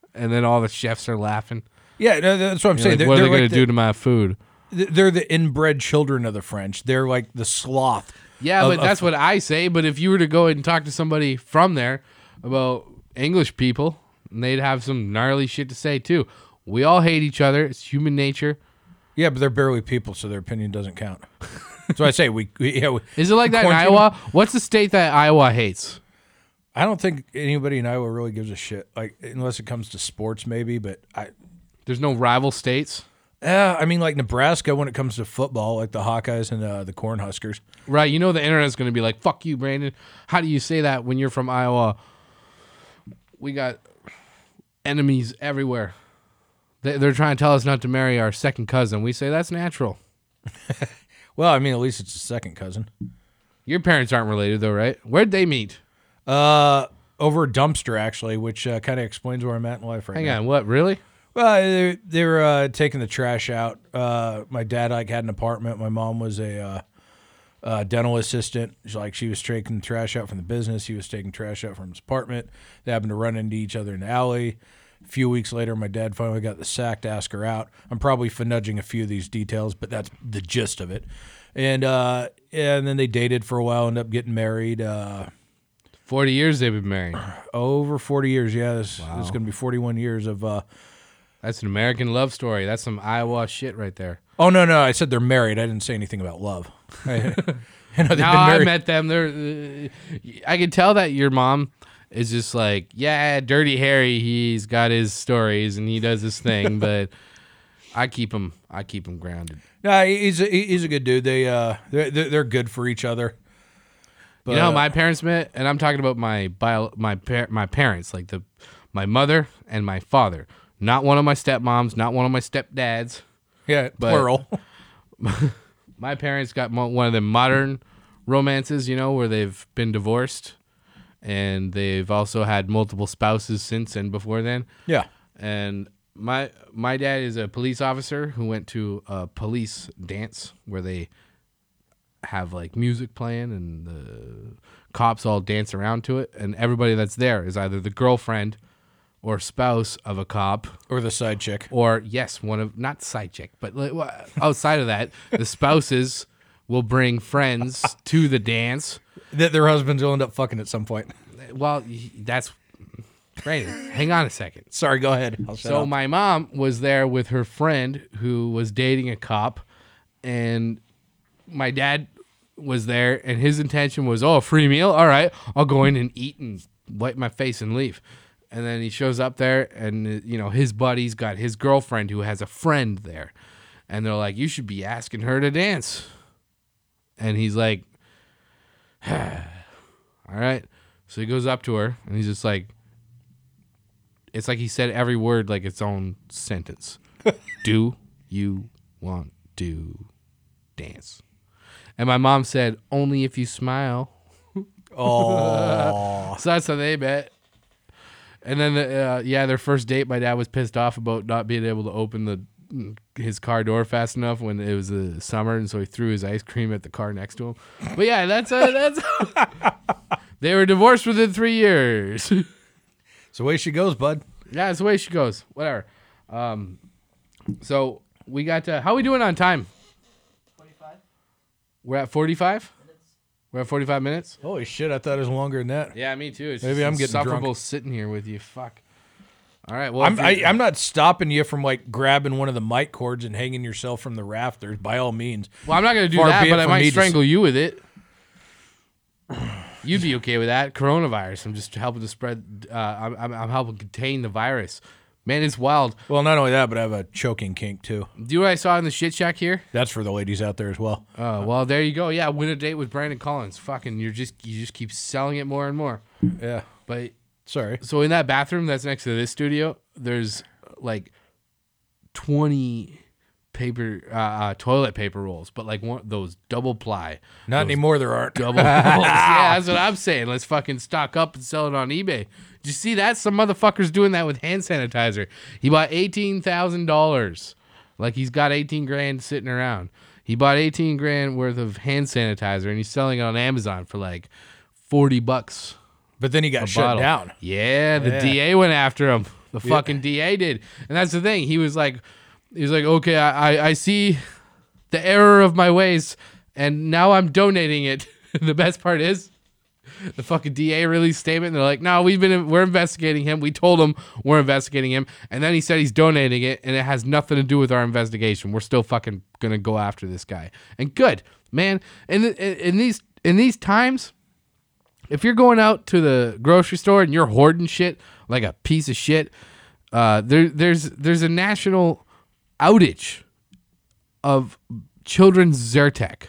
[LAUGHS] and then all the chefs are laughing. yeah, no, that's what I'm You're saying. like, they're what are they they're gonna like do to my food? they're the inbred children of the French. They're like the sloth. Yeah, of- but of- that's what I say. But if you were to go and talk to somebody from there about English people, they'd have some gnarly shit to say too. We all hate each other. It's human nature. Yeah, but they're barely people, so their opinion doesn't count. [LAUGHS] That's why I say we. we yeah, we, Is it like that in quarantine- Iowa? What's the state that Iowa hates? I don't think anybody in Iowa really gives a shit. Like unless it comes to sports, maybe. But I, There's no rival states. yeah, I mean, like Nebraska when it comes to football, like the Hawkeyes and uh, the Cornhuskers. Right, you know the internet's going to be like, "Fuck you, Brandon." How do you say that when you're from Iowa? We got enemies everywhere. They, they're trying to tell us not to marry our second cousin. We say that's natural. [LAUGHS] Well, I mean, at least it's a second cousin. Your parents aren't related though, right? Where'd they meet? Uh, over a dumpster actually, which uh, kind of explains where I'm at in life right Hang now. on, what? Really? Well, they, they were uh, taking the trash out. Uh, my dad like had an apartment. My mom was a uh, uh, dental assistant. She's like she was taking trash out from the business. He was taking trash out from his apartment. They happened to run into each other in the alley. A few weeks later, my dad finally got the sack to ask her out. I'm probably fudging a few of these details, but that's the gist of it. And uh, and then they dated for a while, ended up getting married. Uh, Forty years they've been married. [CLEARS THROAT] over 40 years. Yeah, this, this is going to be 41 years of. Uh, That's an American love story. That's some Iowa shit right there. oh no, no, I said they're married. I didn't say anything about love. [LAUGHS] I, you know, Now been I met them. They're. Uh, I can tell that your mom is just like, yeah, Dirty Harry. He's got his stories and he does his thing, [LAUGHS] but I keep him. I keep him grounded. no, he's a, he's a good dude. They uh, they're, they're good for each other. But, you know my parents met, and I'm talking about my bio, my par- my parents, like the my mother and my father. Not one of my stepmoms, not one of my stepdads. yeah, but- plural. [LAUGHS] [LAUGHS] My parents got one of the modern romances, you know, where they've been divorced, and they've also had multiple spouses since and before then. yeah, And my my dad is a police officer who went to a police dance where they have like music playing and the cops all dance around to it and everybody that's there is either the girlfriend or spouse of a cop or the side chick. or yes one of not side chick but outside of that the [LAUGHS] spouses will bring friends to the dance That their husbands will end up fucking at some point. well that's Brandon, hang on a second Sorry, go ahead. I'll So up. my mom was there with her friend who was dating a cop, and my dad was there, and his intention was, "Oh, free meal. All right, I'll go in and eat and wipe my face and leave." And then he shows up there, and uh, you know his buddy's got his girlfriend who has a friend there, and they're like, "You should be asking her to dance," and he's like, [SIGHS] "All right." So he goes up to her, and he's just like, it's like he said every word like its own sentence. [LAUGHS] Do you want to dance? And my mom said, only if you smile. [LAUGHS] Oh, So that's how they met. And then, the, uh, yeah, their first date, my dad was pissed off about not being able to open the his car door fast enough when it was the summer, and so he threw his ice cream at the car next to him. But yeah, that's uh, that's. [LAUGHS] they were divorced within three years. it's the way she goes, bud. yeah, that's the way she goes. Whatever. Um, so we got to, how are we doing on time? 25 We're at forty five. minutes. We're at forty five minutes. Holy shit, I thought it was longer than that. Yeah, me too. It's Maybe just I'm getting insufferable drunk. sitting here with you. Fuck. All right. Well, I'm I, you're- I'm not stopping you from like grabbing one of the mic cords and hanging yourself from the rafters. By all means, Well, I'm not going to do Far that, but I might me to strangle you with it. [SIGHS] You'd be okay with that. Coronavirus. I'm just helping to spread. Uh, I'm, I'm, helping contain the virus. Man, it's wild. well, not only that, but I have a choking kink too. Do you know what I saw in the shit shack here? That's for the ladies out there as well. Oh, well, there you go. Yeah, win a date with Brandon Collins. Fucking, you're just you just keep selling it more and more. Yeah, But sorry. so in that bathroom that's next to this studio, there's like 20 paper uh, uh, toilet paper rolls, but like one those double ply. Not anymore. There aren't. double rolls. [LAUGHS] yeah, that's what I'm saying. Let's fucking stock up and sell it on eBay. Did you see that? Some motherfucker's doing that with hand sanitizer. He bought eighteen thousand dollars. Like he's got eighteen grand sitting around. He bought eighteen grand worth of hand sanitizer and he's selling it on Amazon for like forty bucks. But then he got shut bottle. down. Yeah, the Yeah. DA went after him. The fucking DA did, and that's the thing. He was like, he was like, okay, I, I, I see the error of my ways, and now I'm donating it. [LAUGHS] the best part is, the fucking DA released statement. And they're like, no, we've been, we're investigating him. We told him we're investigating him, and then he said he's donating it, and it has nothing to do with our investigation. We're still fucking gonna go after this guy. And good, man. In the, in these in these times if you're going out to the grocery store and you're hoarding shit like a piece of shit, uh, there there's there's a national outage of children's Zyrtec.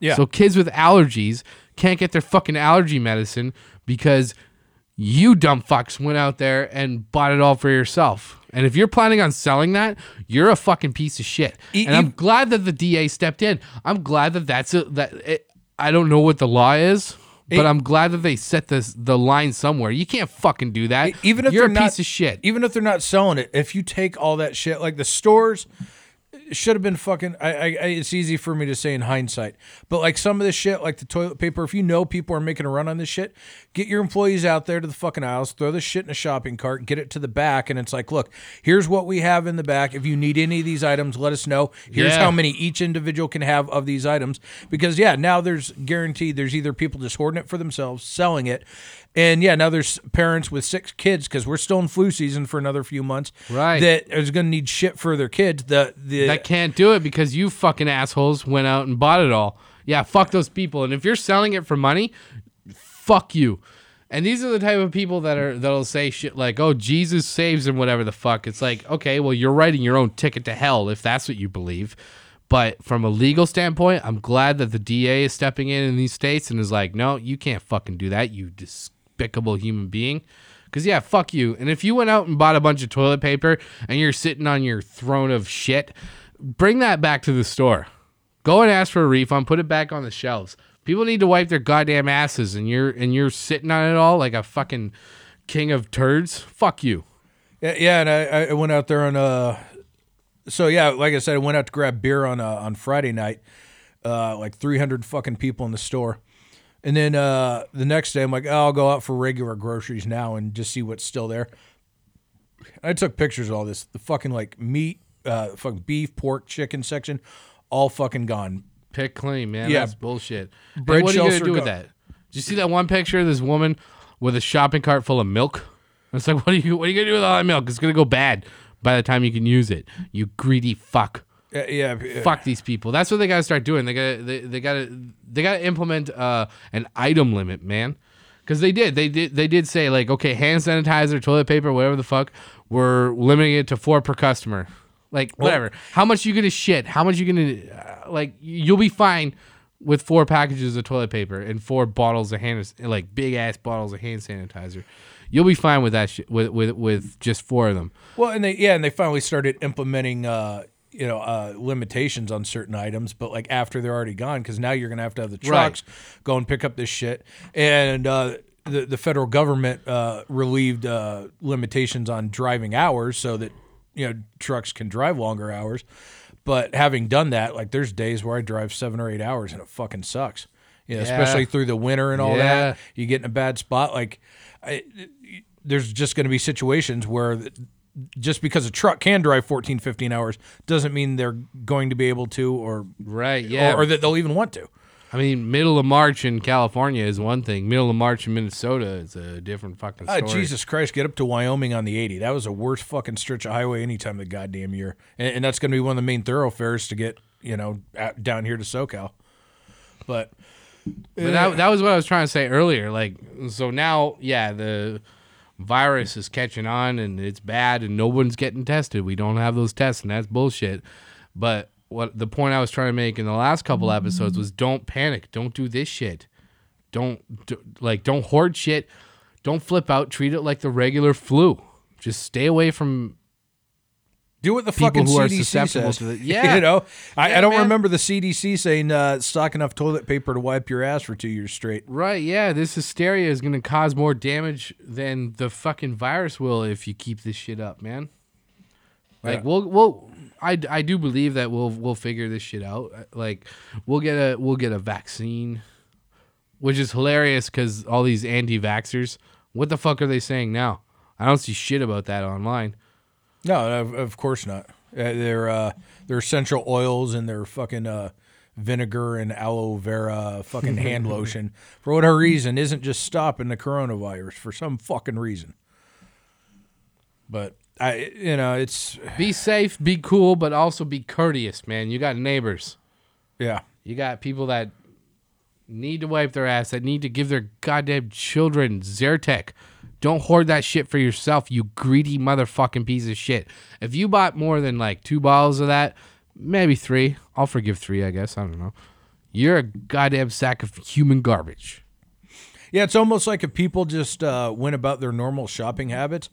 Yeah. So kids with allergies can't get their fucking allergy medicine because you dumb fucks went out there and bought it all for yourself. And if you're planning on selling that, you're a fucking piece of shit. E- and I'm glad that the DA stepped in. I'm glad that that's a, that. It, I don't know what the law is, but I'm glad that they set this the line somewhere. You can't fucking do that. Even if you're a not- piece of shit. Even if they're not selling it, if you take all that shit, like the stores should have been fucking. I, I, I, it's easy for me to say in hindsight, but like some of this shit, like the toilet paper. If you know people are making a run on this shit, get your employees out there to the fucking aisles, throw the shit in a shopping cart, get it to the back, and it's like, look, here's what we have in the back. If you need any of these items, let us know. Here's Yeah. how many each individual can have of these items. Because yeah, now there's guaranteed there's either people just hoarding it for themselves, selling it, and yeah, now there's parents with six kids because we're still in flu season for another few months. Right. That is going to need shit for their kids. The the that can't do it because you fucking assholes went out and bought it all. Yeah, fuck those people. And if you're selling it for money, fuck you. And these are the type of people that are that'll say shit like, "Oh, Jesus saves and whatever the fuck." It's like, okay, well, you're writing your own ticket to hell if that's what you believe. But from a legal standpoint, I'm glad that the DA is stepping in in these states and is like, "No, you can't fucking do that, you despicable human being." Cause yeah, fuck you. And if you went out and bought a bunch of toilet paper and you're sitting on your throne of shit, bring that back to the store. Go and ask for a refund. Put it back on the shelves. People need to wipe their goddamn asses, and you're and you're sitting on it all like a fucking king of turds. Fuck you. Yeah, yeah, and I, I went out there on uh so yeah, like I said, I went out to grab beer on uh, on Friday night. Uh like 300 fucking people in the store. And then uh the next day I'm like, oh, I'll go out for regular groceries now and just see what's still there. I took pictures of all this. The fucking like meat, uh fucking beef, pork, chicken section all fucking gone. Pick clean, man. Yeah. That's bullshit. And Bread what are you gonna do with that? Did you see that one picture of this woman with a shopping cart full of milk? [LAUGHS] It's like, what are you what are you gonna do with all that milk? It's gonna go bad by the time you can use it. You greedy fuck. Uh, yeah, yeah. fuck these people. That's what they gotta start doing. They gotta they, they gotta they gotta implement uh, an item limit, man. Because they did, they did, they did say like, okay, hand sanitizer, toilet paper, whatever the fuck, we're limiting it to four per customer. Like whatever. How much you gonna shit? How much you gonna uh, like? You'll be fine with four packages of toilet paper and four bottles of hand like big ass bottles of hand sanitizer. You'll be fine with that shit with with with just four of them. Well, and they yeah, and they finally started implementing uh you know uh, limitations on certain items, but like after they're already gone, because now you're gonna have to have the trucks go and pick up this shit, and uh, the the federal government uh, relieved uh, limitations on driving hours so that you know trucks can drive longer hours. But having done that, like there's days where I drive seven or eight hours and it fucking sucks. You know, Yeah. especially through the winter and all Yeah. that. You get in a bad spot. Like, I, there's just going to be situations where just because a truck can drive 14, 15 hours doesn't mean they're going to be able to or, Right. Yeah. or, or that they'll even want to. I mean, middle of March in California is one thing. Middle of March in Minnesota is a different fucking Ah, story. Jesus Christ, get up to Wyoming on the 80. That was the worst fucking stretch of highway any time of the goddamn year. And, and that's going to be one of the main thoroughfares to get, you know, out, down here to SoCal. But But that, that was what I was trying to say earlier. Like, so now, yeah, the virus is catching on and it's bad and no one's getting tested. We don't have those tests and that's bullshit. But what the point I was trying to make in the last couple episodes was don't panic. Don't do this shit. Don't do, like don't hoard shit. Don't flip out. Treat it like the regular flu. Just stay away from Do what the fucking who CDC susceptible says. to the- [LAUGHS] Yeah. you know, I, Yeah, I don't man. remember the CDC saying uh, stock enough toilet paper to wipe your ass for two years straight. Right, yeah, this hysteria is going to cause more damage than the fucking virus will if you keep this shit up, man. Like Yeah. we'll we'll I, I do believe that we'll we'll figure this shit out. Like we'll get a we'll get a vaccine, which is hilarious cuz all these anti-vaxxers, what the fuck are they saying now? I don't see shit about that online. No, of, of course not. Uh, their uh, their essential oils and their fucking uh, vinegar and aloe vera fucking [LAUGHS] hand lotion for whatever reason isn't just stopping the coronavirus for some fucking reason. But I, you know, it's Be safe, be cool, but also be courteous, man. You got neighbors. yeah, You got people that need to wipe their ass, that need to give their goddamn children Zyrtec. Don't hoard that shit for yourself, you greedy motherfucking piece of shit. If you bought more than like two bottles of that, maybe three, I'll forgive three, I guess. I don't know. You're a goddamn sack of human garbage. yeah. It's almost like if people just uh, went about their normal shopping habits,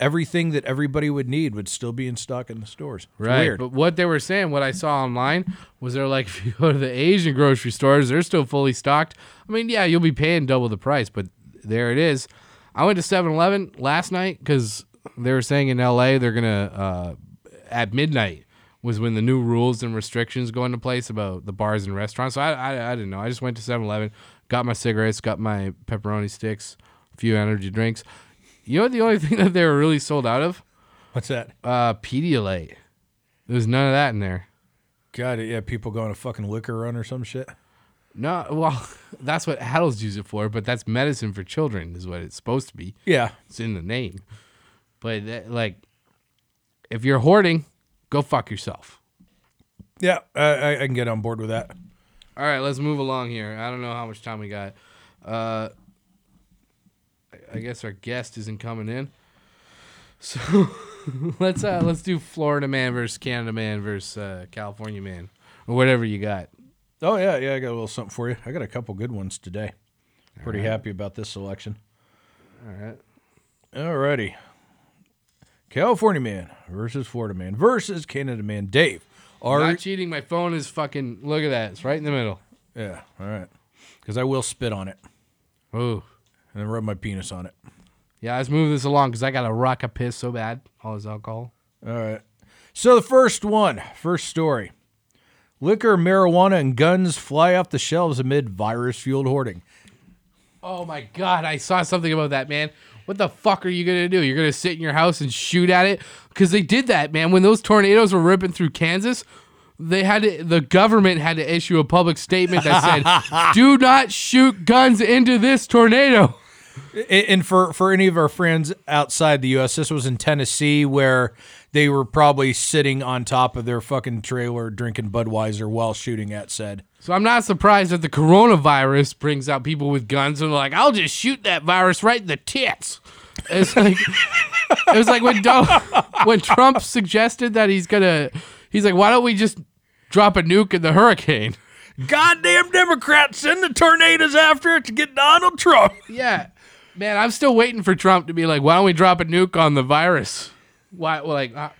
everything that everybody would need would still be in stock in the stores. It's Right. Weird. But what they were saying, what I saw online, was they're like, [LAUGHS] if you go to the Asian grocery stores, they're still fully stocked. I mean, yeah, you'll be paying double the price, but there it is. I went to 7 Eleven last night because they were saying in LA they're going to, uh, at midnight was when the new rules and restrictions go into place about the bars and restaurants. So I, I, I didn't know. I just went to 7 Eleven, got my cigarettes, got my pepperoni sticks, a few energy drinks. You know what the only [LAUGHS] thing that they were really sold out of? What's that? Uh, Pedialyte. There's none of that in there. God, yeah, people going to fucking liquor run or some shit. No, well, [LAUGHS] that's what adults use it for, but that's medicine for children, is what it's supposed to be. Yeah, It's in the name. But that, like, if you're hoarding, go fuck yourself. yeah, I, I, can get on board with that. All right, let's move along here. I don't know how much time we got. Uh, I- I guess our guest isn't coming in, so [LAUGHS] let's uh let's do Florida man versus Canada man versus uh, California man or whatever you got. Oh yeah, yeah, I got a little something for you. I got a couple good ones today. Pretty happy about this selection. All right. Alrighty. California man versus Florida man versus Canada man. Dave. Are Not cheating. My phone is fucking. Look at that. It's right in the middle. yeah, all right. Because I will spit on it Ooh. and then rub my penis on it. Yeah, let's move this along because I got a rock a piss so bad. All this alcohol. All right. So the first one, first story. Liquor, marijuana, and guns fly off the shelves amid virus-fueled hoarding. Oh my god, I saw something about that, man. What the fuck are you gonna do? You're gonna sit in your house and shoot at it? Because they did that, man. When those tornadoes were ripping through Kansas, they had to, the government had to issue a public statement that said, [LAUGHS] "Do not shoot guns into this tornado." A- And for, for any of our friends outside the U.S., this was in Tennessee where they were probably sitting on top of their fucking trailer drinking Budweiser while shooting at said. So I'm not surprised that the coronavirus brings out people with guns and they're like, "I'll just shoot that virus right in the tits." It's like [LAUGHS] it was like when Do- when Trump suggested that he's gonna, he's like, "Why don't we just drop a nuke in the hurricane?" Goddamn Democrats, send the tornadoes after it to get Donald Trump. Yeah, man, I'm still waiting for Trump to be like, "Why don't we drop a nuke on the virus?" Why? Like, uh,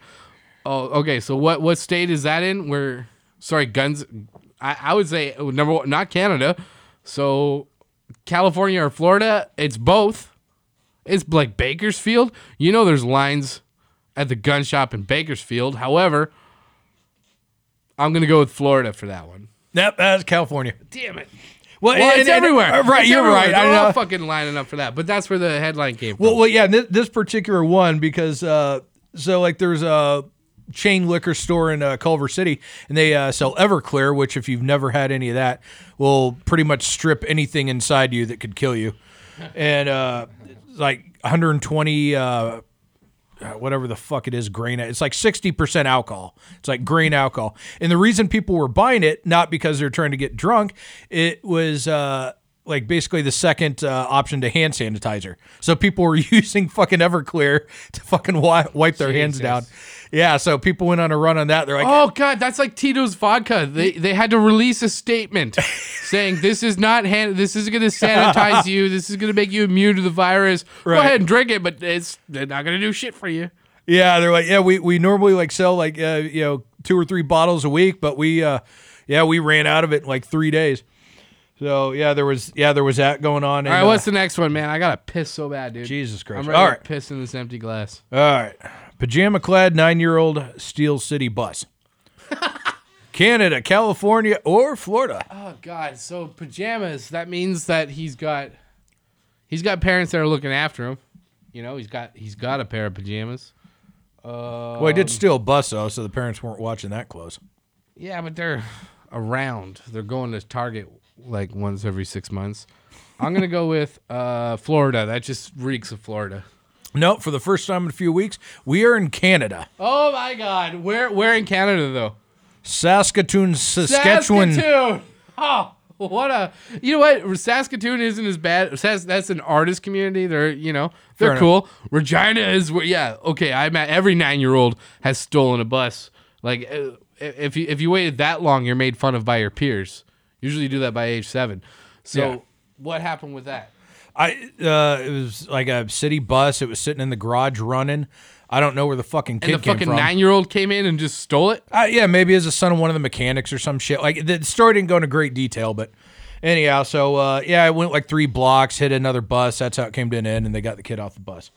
Oh, okay. So what what state is that in? Where sorry, guns. I, I would say number one, not Canada. So California or Florida. It's both. It's like Bakersfield. You know, there's lines at the gun shop in Bakersfield. However, I'm gonna go with Florida for that one. Yep, that's California. Damn it. Well, Well, and- it's and- everywhere. uh, right, It's you're everywhere. right. I They're all know. fucking lining up for that. But that's where the headline came from. Well, well, yeah, this, this particular one because uh, so like there's a chain liquor store in uh, Culver City, and they uh, sell Everclear, which if you've never had any of that, will pretty much strip anything inside you that could kill you, [LAUGHS] and uh, like 120. Uh, whatever the fuck it is, grain. It's like 60% alcohol. It's like grain alcohol. And the reason people were buying it, not because they're trying to get drunk, it was uh, like basically the second uh, option to hand sanitizer. So people were [LAUGHS] using fucking Everclear to fucking wi- wipe their hands down. Yeah, so people went on a run on that. They're like, Oh god, that's like Tito's vodka. They they had to release a statement [LAUGHS] saying this is not hand, this is going to sanitize [LAUGHS] you. This is going to make you immune to the virus. Right. Go ahead and drink it, but it's they're not going to do shit for you. Yeah, they're like, yeah, we, we normally like sell like uh, you know two or three bottles a week, but we uh, yeah we ran out of it in like three days. So yeah, there was yeah there was that going on. All right, what's the next one, man? I got to piss so bad, dude. Jesus Christ! I'm ready All to piss in this empty glass. all right. Pajama clad nine year old Steel City bus. [LAUGHS] Canada, California, or Florida. Oh god, so pajamas, that means that he's got he's got parents that are looking after him. You know, he's got he's got a pair of pajamas. Uh, Well, he did steal a bus though, so the parents weren't watching that close. Yeah, but they're around. They're going to Target like once every six months. I'm gonna go with uh, Florida. That just reeks of Florida. No, for the first time in a few weeks, we are in Canada, Oh my God, where where in Canada though? Saskatoon, Saskatchewan. Saskatoon. Oh, what a you know what? Saskatoon isn't as bad. Sas- That's an artist community. They're you know they're Fair cool. Regina is where yeah okay. I'm at every nine year old has stolen a bus. Like uh, if you if you waited that long, you're made fun of by your peers. Usually you do that by age seven. So Yeah. what happened with that? I uh, it was like a city bus. It was sitting in the garage running. I don't know where the fucking kid And the fucking nine year old came in and just stole it. Uh, yeah, maybe as a son of one of the mechanics or some shit. Like the story didn't go into great detail, but anyhow, so uh, yeah, I went like three blocks, hit another bus. That's how it came to an end, and they got the kid off the bus.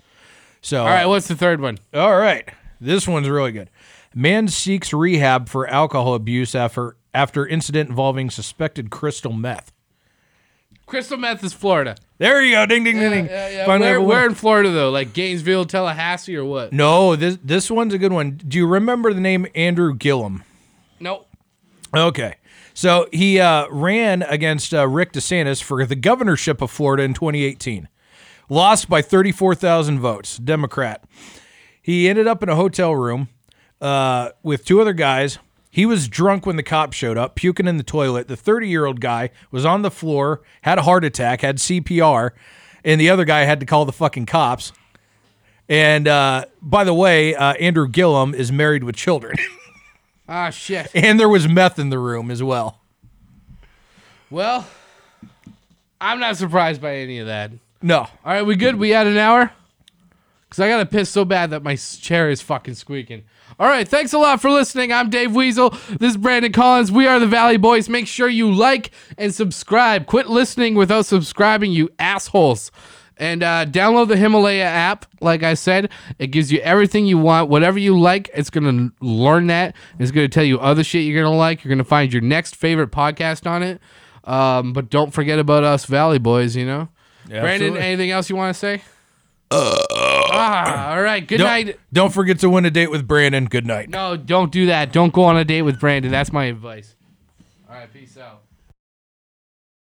So All right, what's the third one? all right, this one's really good. Man seeks rehab for alcohol abuse after after incident involving suspected crystal meth. Crystal meth is Florida. There you go, ding ding ding ding. Yeah, yeah. Where, where in Florida though? Like Gainesville, Tallahassee, or what? No, this this one's a good one. Do you remember the name Andrew Gillum? Nope. Okay. So he uh, ran against uh, Rick DeSantis for the governorship of Florida in 2018. Lost by 34,000 votes, Democrat. He ended up in a hotel room uh, with two other guys. He was drunk when the cops showed up, puking in the toilet. The 30 year old guy was on the floor, had a heart attack, had CPR, and the other guy had to call the fucking cops. And uh, by the way, uh, Andrew Gillum is married with children. [LAUGHS] Ah shit. and there was meth in the room as well. Well, I'm not surprised by any of that. No. All right, we good? We had an hour? Because I got to piss so bad that my chair is fucking squeaking. All right, thanks a lot for listening. I'm Dave Weasel. This is Brandon Collins. We are the Valley Boys. Make sure you like and subscribe. Quit listening without subscribing, you assholes. And uh, download the Himalaya app. Like I said, it gives you everything you want. Whatever you like, it's going to learn that. It's going to tell you other shit you're going to like. You're going to find your next favorite podcast on it. Um, but don't forget about us Valley Boys, you know? Brandon, absolutely. anything else you want to say? Ah, all right. Good Don't, night. don't forget to win a date with Brandon. Good night. No, don't do that. Don't go on a date with Brandon. That's my advice. All right. Peace out.